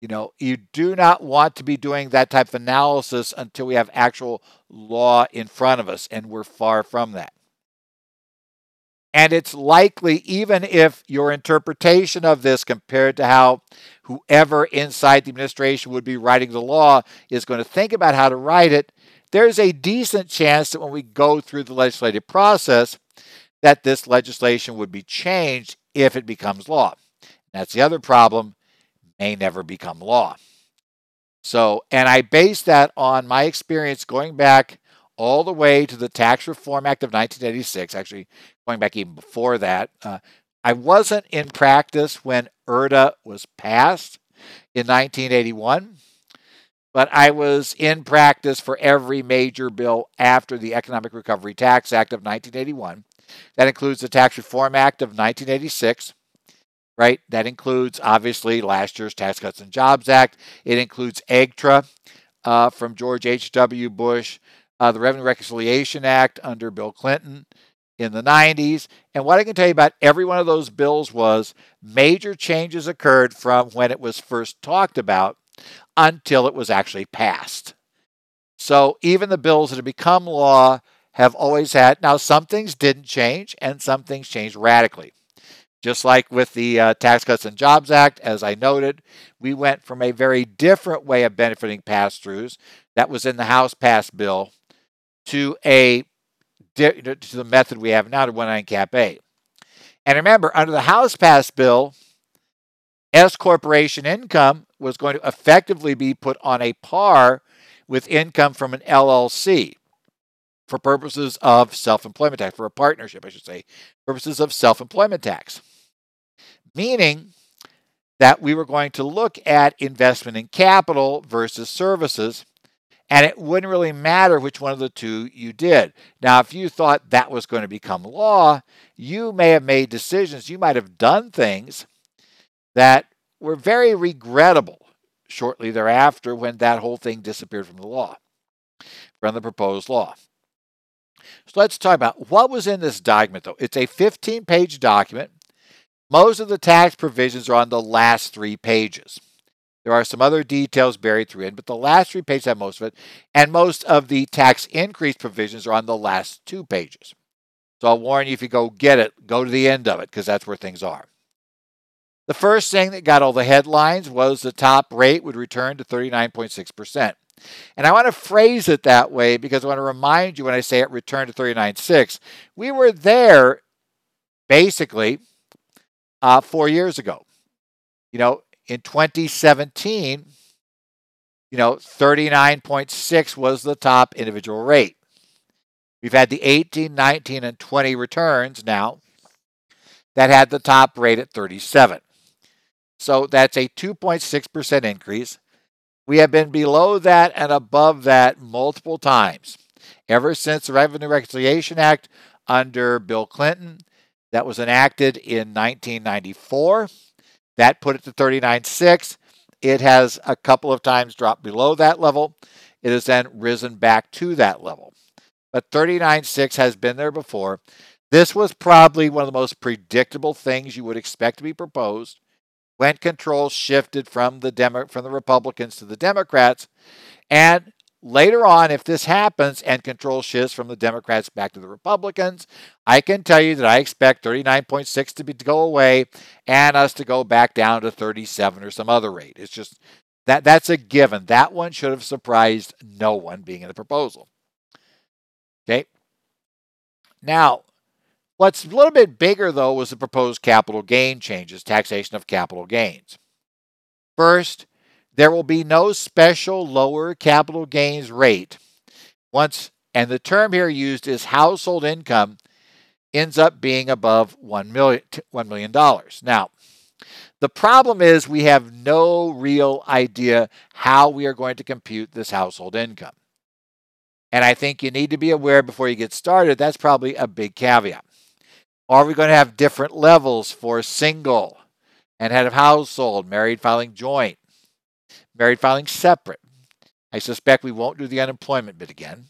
[SPEAKER 1] You know, you do not want to be doing that type of analysis until we have actual law in front of us, and we're far from that. And it's likely, even if your interpretation of this compared to how whoever inside the administration would be writing the law is going to think about how to write it, there's a decent chance that when we go through the legislative process, that this legislation would be changed if it becomes law. That's the other problem, may never become law. So, and I base that on my experience going back all the way to the Tax Reform Act of 1986, actually going back even before that. Uh, I wasn't in practice when ERTA was passed in 1981, but I was in practice for every major bill after the Economic Recovery Tax Act of 1981. That includes the Tax Reform Act of 1986, right? That includes, obviously, last year's Tax Cuts and Jobs Act. It includes EGTRA uh, from George H.W. Bush, uh, the Revenue Reconciliation Act under Bill Clinton in the 90s. And what I can tell you about every one of those bills was major changes occurred from when it was first talked about until it was actually passed. So even the bills that have become law have always had. Now, some things didn't change, and some things changed radically. Just like with the uh, Tax Cuts and Jobs Act, as I noted, we went from a very different way of benefiting pass throughs that was in the House passed bill to a to the method we have now to 19 Cap A. And remember, under the House passed bill, S corporation income was going to effectively be put on a par with income from an LLC for purposes of self employment tax, for a partnership, I should say, purposes of self employment tax. Meaning that we were going to look at investment in capital versus services, and it wouldn't really matter which one of the two you did. Now, if you thought that was going to become law, you may have made decisions, you might have done things that were very regrettable shortly thereafter when that whole thing disappeared from the law, from the proposed law. So let's talk about what was in this document, though. It's a 15 page document. Most of the tax provisions are on the last three pages. There are some other details buried through it, but the last three pages have most of it, and most of the tax increase provisions are on the last two pages. So I'll warn you if you go get it, go to the end of it because that's where things are. The first thing that got all the headlines was the top rate would return to 39.6%. And I want to phrase it that way because I want to remind you when I say it returned to 39.6, we were there basically uh, four years ago. You know, in 2017, you know, 39.6 was the top individual rate. We've had the 18, 19, and 20 returns now that had the top rate at 37. So that's a 2.6% increase. We have been below that and above that multiple times. Ever since the Revenue Reconciliation Act under Bill Clinton, that was enacted in 1994, that put it to 39.6. It has a couple of times dropped below that level. It has then risen back to that level. But 39.6 has been there before. This was probably one of the most predictable things you would expect to be proposed when control shifted from the Demo- from the Republicans to the Democrats, and later on, if this happens and control shifts from the Democrats back to the Republicans, I can tell you that I expect 39.6 to, be, to go away and us to go back down to 37 or some other rate. It's just that that's a given. That one should have surprised no one being in the proposal. Okay. Now, what's a little bit bigger though was the proposed capital gain changes, taxation of capital gains. First, there will be no special lower capital gains rate once, and the term here used is household income ends up being above $1 million. $1 million. Now, the problem is we have no real idea how we are going to compute this household income. And I think you need to be aware before you get started, that's probably a big caveat. Are we going to have different levels for single and head of household, married filing joint, married filing separate? I suspect we won't do the unemployment bit again.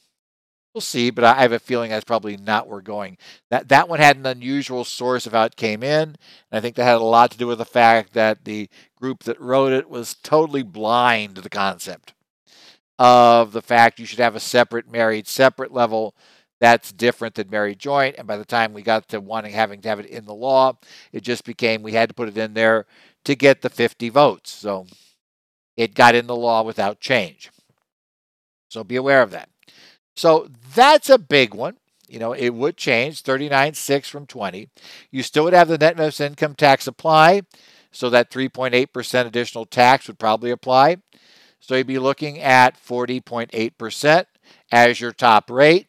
[SPEAKER 1] We'll see, but I have a feeling that's probably not where we're going. That that one had an unusual source of how it came in, and I think that had a lot to do with the fact that the group that wrote it was totally blind to the concept of the fact you should have a separate married separate level that's different than married joint. And by the time we got to wanting having to have it in the law, it just became we had to put it in there to get the 50 votes. So it got in the law without change. So be aware of that. So that's a big one. You know, it would change 39.6 from 20. You still would have the net investment income tax apply, so that 3.8% additional tax would probably apply. So you'd be looking at 40.8% as your top rate,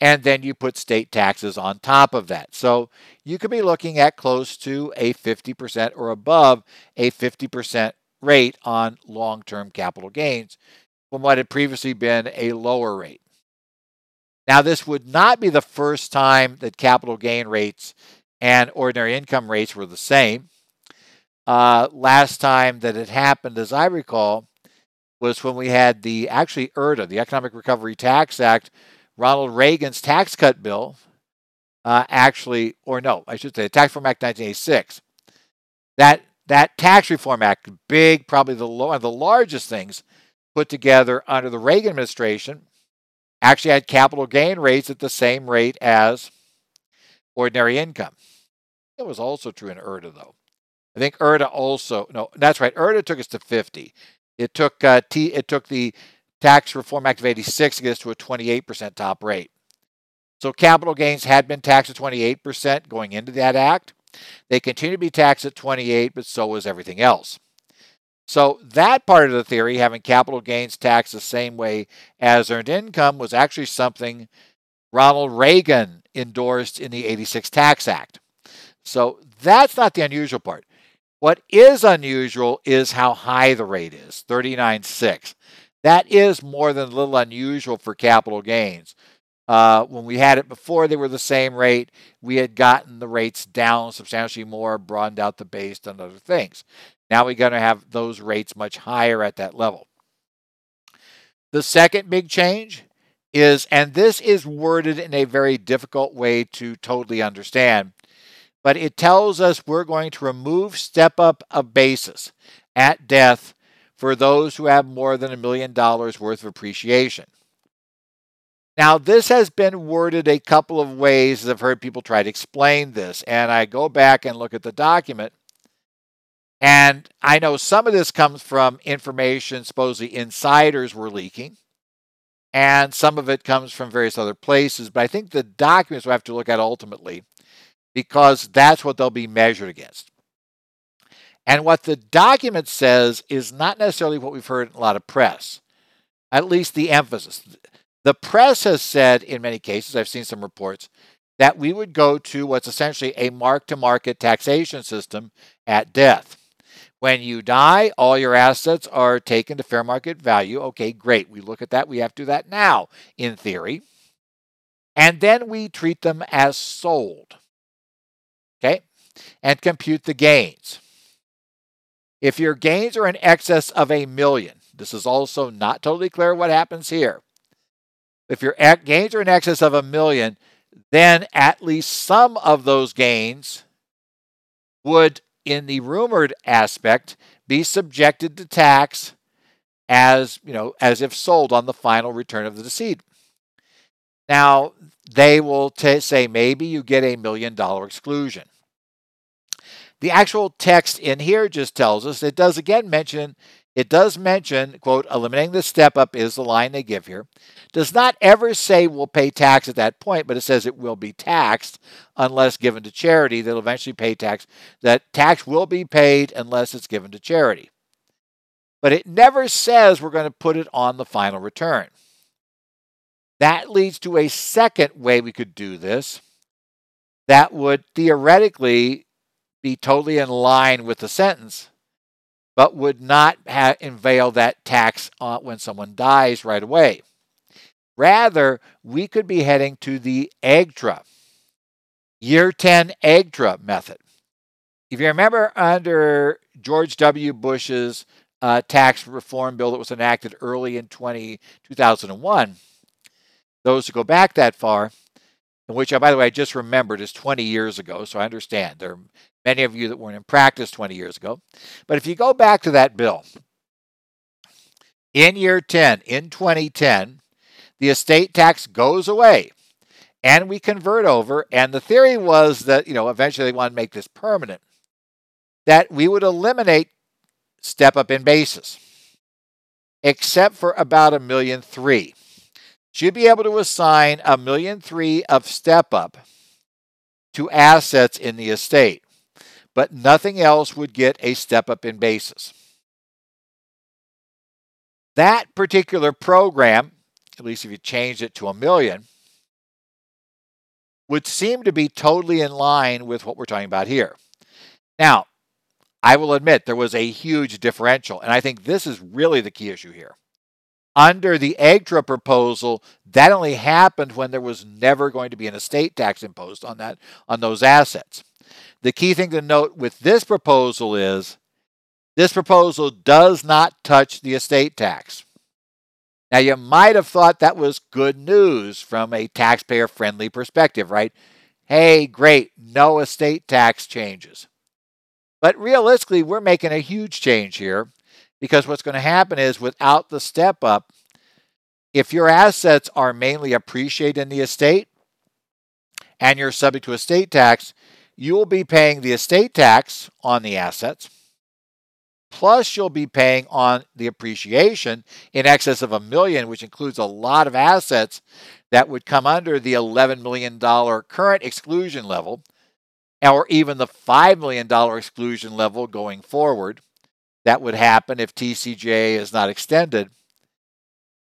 [SPEAKER 1] and then you put state taxes on top of that. So you could be looking at close to a 50% or above a 50% rate on long term capital gains from what had previously been a lower rate. Now, this would not be the first time that capital gain rates and ordinary income rates were the same. Uh, last time that it happened, as I recall, was when we had the actually ERTA, the Economic Recovery Tax Act, Ronald Reagan's tax cut bill, uh, actually, or no, I should say, Tax Reform Act 1986. That that Tax Reform Act, big, probably the one of the largest things put together under the Reagan administration, actually had capital gain rates at the same rate as ordinary income. It was also true in ERTA, though. I think ERTA also no, that's right. ERTA took us to 50. It took uh, T. It took the Tax Reform Act of '86 to get us to a 28% top rate. So capital gains had been taxed at 28% going into that act. They continue to be taxed at 28, but so was everything else. So that part of the theory, having capital gains taxed the same way as earned income, was actually something Ronald Reagan endorsed in the 86 Tax Act. So that's not the unusual part. What is unusual is how high the rate is, 39.6. That is more than a little unusual for capital gains. Uh, when we had it before, they were the same rate. We had gotten the rates down substantially more, broadened out the base, and other things. Now we're going to have those rates much higher at that level. The second big change is, and this is worded in a very difficult way to totally understand, but it tells us we're going to remove step up of basis at death for those who have more than a million dollars worth of appreciation. Now, this has been worded a couple of ways. I've heard people try to explain this, and I go back and look at the document and I know some of this comes from information supposedly insiders were leaking, and some of it comes from various other places. But I think the documents we have to look at ultimately because that's what they'll be measured against. And what the document says is not necessarily what we've heard in a lot of press, at least the emphasis. The press has said in many cases, I've seen some reports, that we would go to what's essentially a mark to market taxation system at death. When you die, all your assets are taken to fair market value. Okay, great. We look at that. We have to do that now, in theory. And then we treat them as sold. Okay? And compute the gains. If your gains are in excess of a million, this is also not totally clear what happens here. If your gains are in excess of a million, then at least some of those gains would in the rumored aspect, be subjected to tax as, you know, as if sold on the final return of the decedent. Now, they will t- say maybe you get a million dollar exclusion. The actual text in here just tells us it does again mention it does mention, quote, eliminating the step up is the line they give here. Does not ever say we'll pay tax at that point, but it says it will be taxed unless given to charity. They'll eventually pay tax. That tax will be paid unless it's given to charity. But it never says we're going to put it on the final return. That leads to a second way we could do this that would theoretically be totally in line with the sentence but would not unveil that tax uh, when someone dies right away. Rather, we could be heading to the EGTRA, year 10 EGTRA method. If you remember under George W. Bush's uh, tax reform bill that was enacted early in 20, 2001, those who go back that far, which, uh, by the way, I just remembered is 20 years ago, so I understand. There are many of you that weren't in practice 20 years ago. But if you go back to that bill, in year 10, in 2010, the estate tax goes away and we convert over. And the theory was that, you know, eventually they want to make this permanent, that we would eliminate step up in basis, except for about a million three should be able to assign a million three of step up to assets in the estate, but nothing else would get a step up in basis. That particular program, at least if you changed it to a million, would seem to be totally in line with what we're talking about here. Now, I will admit there was a huge differential, and I think this is really the key issue here under the EGTRA proposal, that only happened when there was never going to be an estate tax imposed on that on those assets. The key thing to note with this proposal is this proposal does not touch the estate tax. Now, you might have thought that was good news from a taxpayer friendly perspective, right? Hey, great, no estate tax changes. But realistically, we're making a huge change here because what's going to happen is without the step up, if your assets are mainly appreciated in the estate and you're subject to estate tax, you will be paying the estate tax on the assets. Plus, you'll be paying on the appreciation in excess of a million, which includes a lot of assets that would come under the $11 million current exclusion level, or even the $5 million exclusion level going forward that would happen if TCJA is not extended,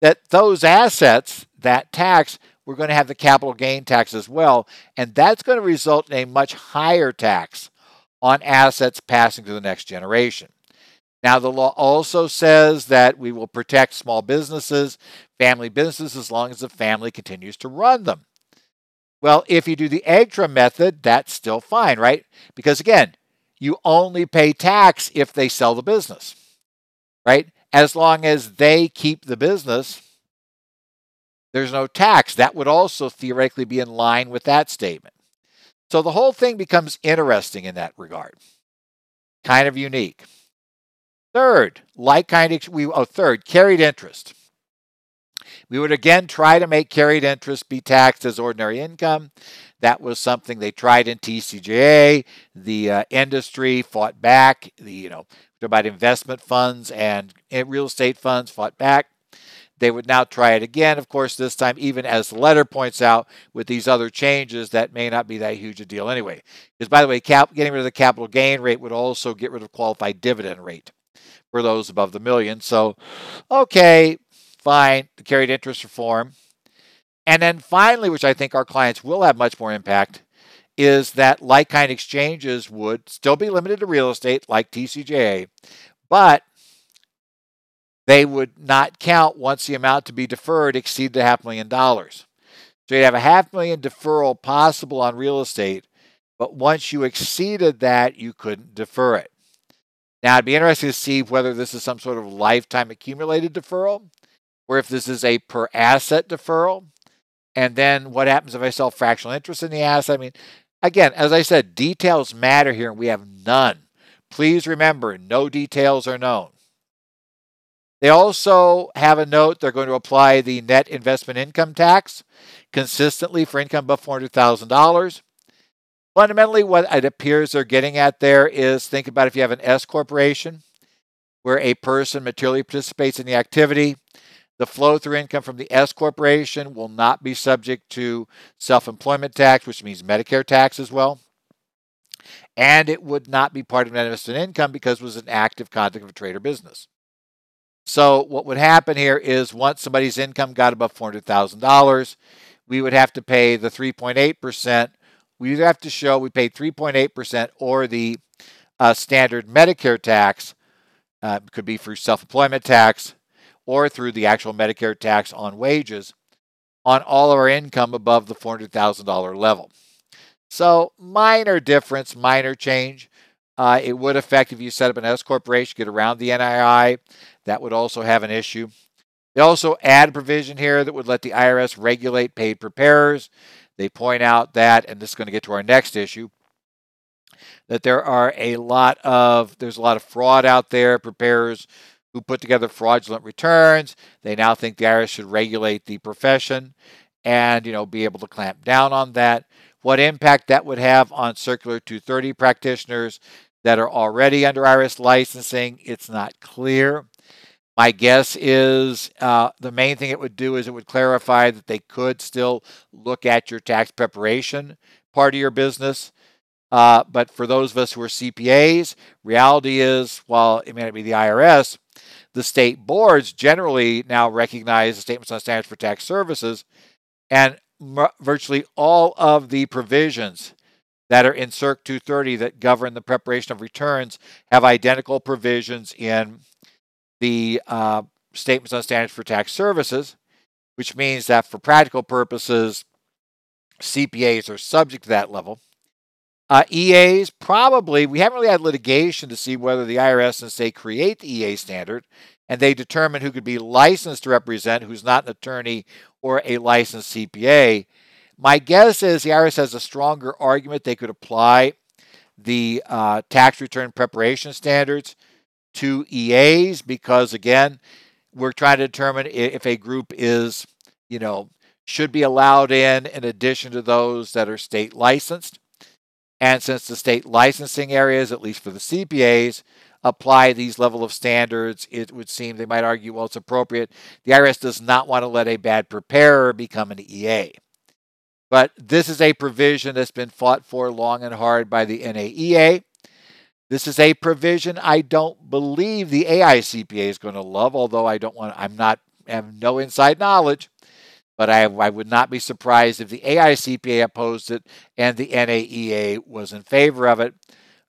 [SPEAKER 1] that those assets, that tax, we're going to have the capital gain tax as well. And that's going to result in a much higher tax on assets passing to the next generation. Now, the law also says that we will protect small businesses, family businesses, as long as the family continues to run them. Well, if you do the EGTRA method, that's still fine, right? Because again, you only pay tax if they sell the business, right? As long as they keep the business, there's no tax. That would also theoretically be in line with that statement. So the whole thing becomes interesting in that regard. Kind of unique. Third, like kind of we oh third, carried interest. We would again try to make carried interest be taxed as ordinary income. That was something they tried in TCJA. The uh, industry fought back. The you know about investment funds and real estate funds fought back. They would now try it again, of course, this time, even as the letter points out, with these other changes that may not be that huge a deal anyway. Because, by the way, cap, getting rid of the capital gain rate would also get rid of qualified dividend rate for those above the million. So, okay, fine, the carried interest reform. And then finally, which I think our clients will have much more impact, is that like kind exchanges would still be limited to real estate like TCJA, but they would not count once the amount to be deferred exceeded a half million dollars. So you'd have a half million deferral possible on real estate, but once you exceeded that, you couldn't defer it. Now, it'd be interesting to see whether this is some sort of lifetime accumulated deferral, or if this is a per asset deferral. And then what happens if I sell fractional interest in the asset? I mean, again, as I said, details matter here, and we have none. Please remember, no details are known. They also have a note they're going to apply the net investment income tax consistently for income above $400,000. Fundamentally, what it appears they're getting at there is think about if you have an S corporation where a person materially participates in the activity, the flow through income from the S corporation will not be subject to self employment tax, which means Medicare tax as well. And it would not be part of net investment income because it was an active conduct of a trade or business. So, what would happen here is once somebody's income got above $400,000, we would have to pay the 3.8%. We would have to show we paid 3.8% or the uh, standard Medicare tax, uh, could be through self employment tax or through the actual Medicare tax on wages on all of our income above the $400,000 level. So, minor difference, minor change. Uh, it would affect if you set up an S corporation, get around the NII. That would also have an issue. They also add a provision here that would let the IRS regulate paid preparers. They point out that, and this is going to get to our next issue, that there are a lot of there's a lot of fraud out there. Preparers who put together fraudulent returns. They now think the IRS should regulate the profession and you know be able to clamp down on that. What impact that would have on Circular 230 practitioners that are already under IRS licensing, it's not clear. My guess is uh, the main thing it would do is it would clarify that they could still look at your tax preparation part of your business. Uh, but for those of us who are CPAs, reality is, while it may not be the IRS, the state boards generally now recognize the statements on standards for tax services, and virtually all of the provisions that are in CIRC 230 that govern the preparation of returns have identical provisions in the uh, statements on standards for tax services, which means that for practical purposes, CPAs are subject to that level. Uh, EAs, probably, we haven't really had litigation to see whether the IRS and state create the EA standard and they determine who could be licensed to represent who's not an attorney or a licensed CPA. My guess is the IRS has a stronger argument they could apply the uh, tax return preparation standards to EAs because, again, we're trying to determine if a group is, you know, should be allowed in in addition to those that are state licensed. And since the state licensing areas, at least for the CPAs, apply these level of standards, it would seem they might argue, well, it's appropriate. The IRS does not want to let a bad preparer become an EA. But this is a provision that's been fought for long and hard by the NAEA. This is a provision I don't believe the AICPA is going to love, although I don't want I'm not have no inside knowledge. But I, I would not be surprised if the AICPA opposed it and the NAEA was in favor of it.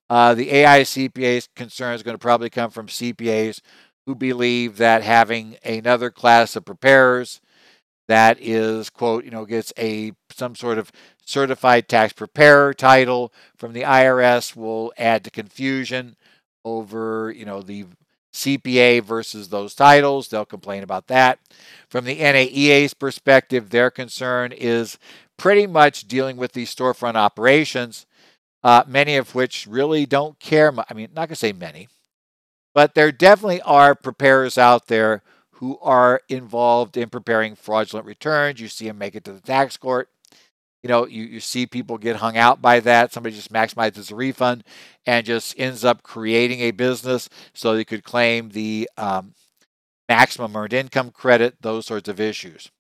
[SPEAKER 1] Uh, the AICPA's concern is going to probably come from CPAs who believe that having another class of preparers that is, quote, you know, gets a some sort of certified tax preparer title from the IRS will add to confusion over, you know, the CPA versus those titles. They'll complain about that. From the NAEA's perspective, their concern is pretty much dealing with these storefront operations, uh, many of which really don't care. I mean, not going to say many, but there definitely are preparers out there who are involved in preparing fraudulent returns. You see them make it to the tax court you know, you, you see people get hung out by that. Somebody just maximizes a refund and just ends up creating a business so they could claim the um, maximum earned income credit, those sorts of issues.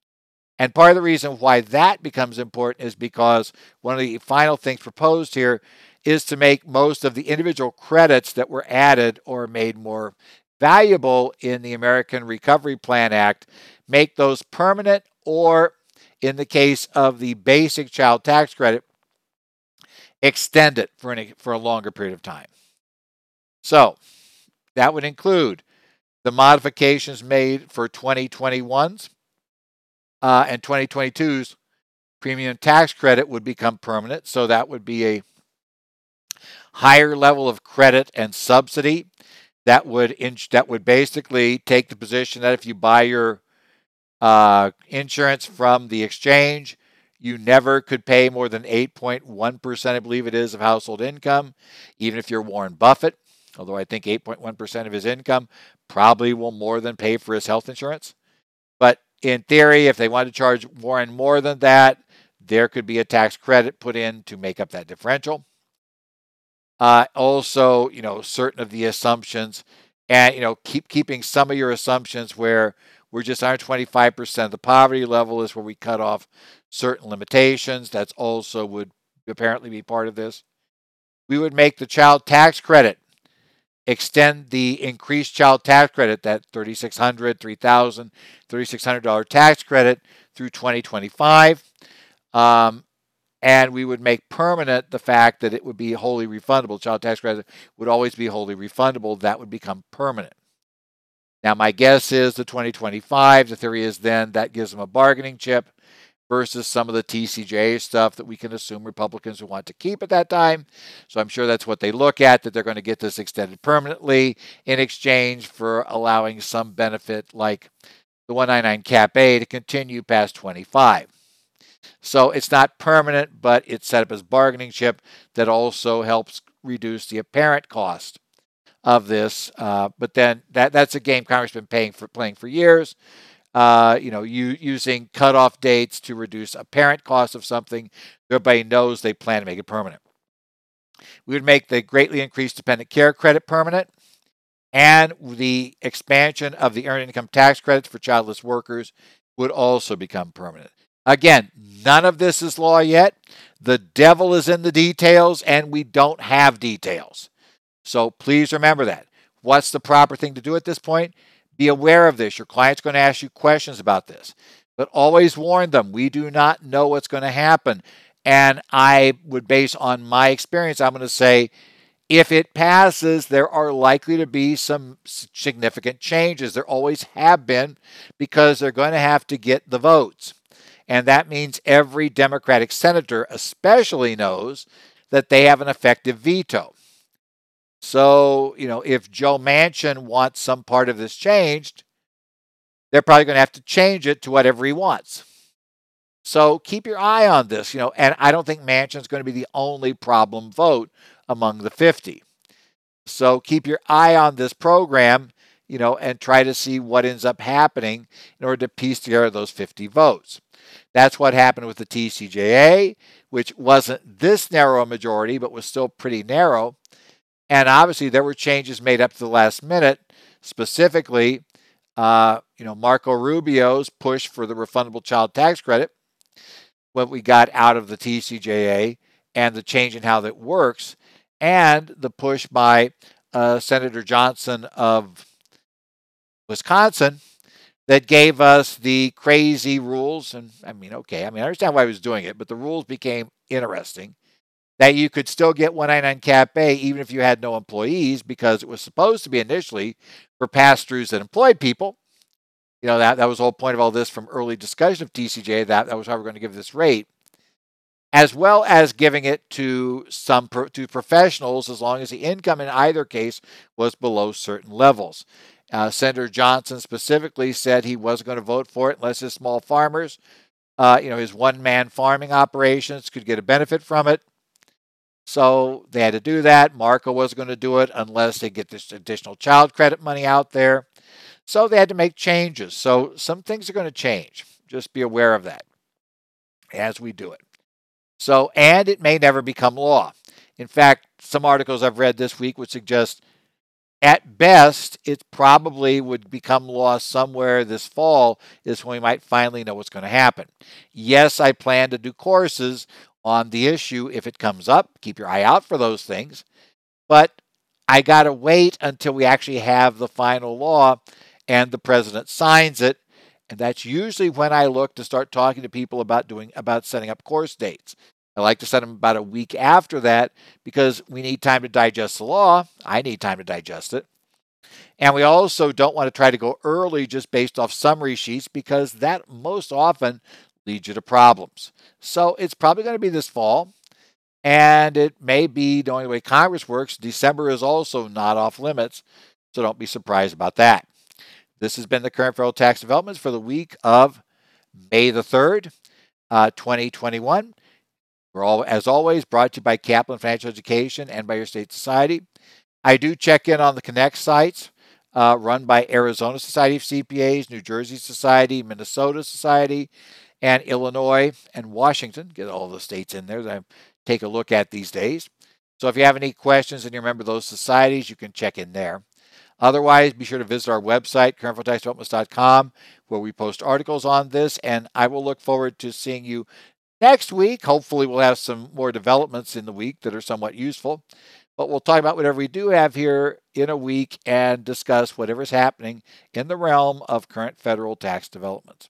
[SPEAKER 1] And part of the reason why that becomes important is because one of the final things proposed here is to make most of the individual credits that were added or made more valuable in the American Recovery Plan Act, make those permanent or in the case of the basic child tax credit, extend it for, any, for a longer period of time. So that would include the modifications made for 2021's uh, and 2022's premium tax credit would become permanent. So that would be a higher level of credit and subsidy that would inch, that would basically take the position that if you buy your uh, insurance from the exchange. You never could pay more than 8.1%, I believe it is, of household income, even if you're Warren Buffett although I think 8.1% of his income probably will more than pay for his health insurance. But in theory, if they want to charge Warren more than that, there could be a tax credit put in to make up that differential. Uh, also, you know, certain of the assumptions, and you know, keep keeping some of your assumptions where we're just under 25% of the poverty level is where we cut off certain limitations. That's also would apparently be part of this. We would make the child tax credit extend the increased child tax credit, that $3,600, $3,000, $3,600 tax credit through 2025. Um, and we would make permanent the fact that it would be wholly refundable. Child tax credit would always be wholly refundable. That would become permanent. Now, my guess is the 2025, the theory is then that gives them a bargaining chip versus some of the TCJA stuff that we can assume Republicans would want to keep at that time. So I'm sure that's what they look at, that they're going to get this extended permanently in exchange for allowing some benefit like the 199 Cap A to continue past 25. So it's not permanent, but it's set up as bargaining chip that also helps reduce the apparent cost of this. Uh, but then that that's a game Congress has been paying for playing for years. Uh, you know, you, using cutoff dates to reduce apparent cost of something. Everybody knows they plan to make it permanent. We would make the greatly increased dependent care credit permanent, and the expansion of the earned income tax credits for childless workers would also become permanent. Again, none of this is law yet. The devil is in the details, and we don't have details. So please remember that. What's the proper thing to do at this point? Be aware of this. Your client's going to ask you questions about this, but always warn them we do not know what's going to happen. And I would base on my experience, I'm going to say, if it passes, there are likely to be some significant changes. There always have been because they're going to have to get the votes. And that means every Democratic senator, especially, knows that they have an effective veto. So, you know, if Joe Manchin wants some part of this changed, they're probably going to have to change it to whatever he wants. So keep your eye on this, you know, and I don't think Manchin's going to be the only problem vote among the 50. So keep your eye on this program, you know, and try to see what ends up happening in order to piece together those 50 votes. That's what happened with the TCJA, which wasn't this narrow a majority, but was still pretty narrow. And obviously, there were changes made up to the last minute. Specifically, uh, you know, Marco Rubio's push for the refundable child tax credit, what we got out of the TCJA, and the change in how that works, and the push by uh, Senator Johnson of Wisconsin that gave us the crazy rules. And I mean, okay, I mean, I understand why he was doing it, but the rules became interesting that you could still get 199 Cap A even if you had no employees because it was supposed to be initially for pass throughs that employed people. You know, that, that was the whole point of all this from early discussion of TCJ, that, that was how we're going to give this rate, as well as giving it to some pro, to professionals as long as the income in either case was below certain levels. Uh, Senator Johnson specifically said he wasn't going to vote for it unless his small farmers, uh, you know, his one man farming operations could get a benefit from it. So they had to do that. Marco wasn't going to do it unless they get this additional child credit money out there. So they had to make changes. So some things are going to change. Just be aware of that as we do it. So, and it may never become law. In fact, some articles I've read this week would suggest at best, it probably would become law somewhere this fall, is when we might finally know what's going to happen. Yes, I plan to do courses on the issue if it comes up. Keep your eye out for those things. But I got to wait until we actually have the final law and the president signs it. And that's usually when I look to start talking to people about doing about setting up course dates. I like to set them about a week after that because we need time to digest the law. I need time to digest it. And we also don't want to try to go early just based off summary sheets because that most often leads you to problems. So it's probably going to be this fall. And it may be the only way Congress works. December is also not off limits. So don't be surprised about that. This has been the current federal tax developments for the week of May the 3rd, uh, 2021. We're all, as always, brought to you by Kaplan Financial Education and by your state society. I do check in on the Connect sites uh, run by Arizona Society of CPAs, New Jersey Society, Minnesota Society, and Illinois and Washington. Get all the states in there that I take a look at these days. So if you have any questions and you remember those societies, you can check in there. Otherwise, be sure to visit our website, currentfederaltaxdevelopments.com, where we post articles on this. And I will look forward to seeing you next week. Hopefully, we'll have some more developments in the week that are somewhat useful. But we'll talk about whatever we do have here in a week and discuss whatever's happening in the realm of current federal tax developments.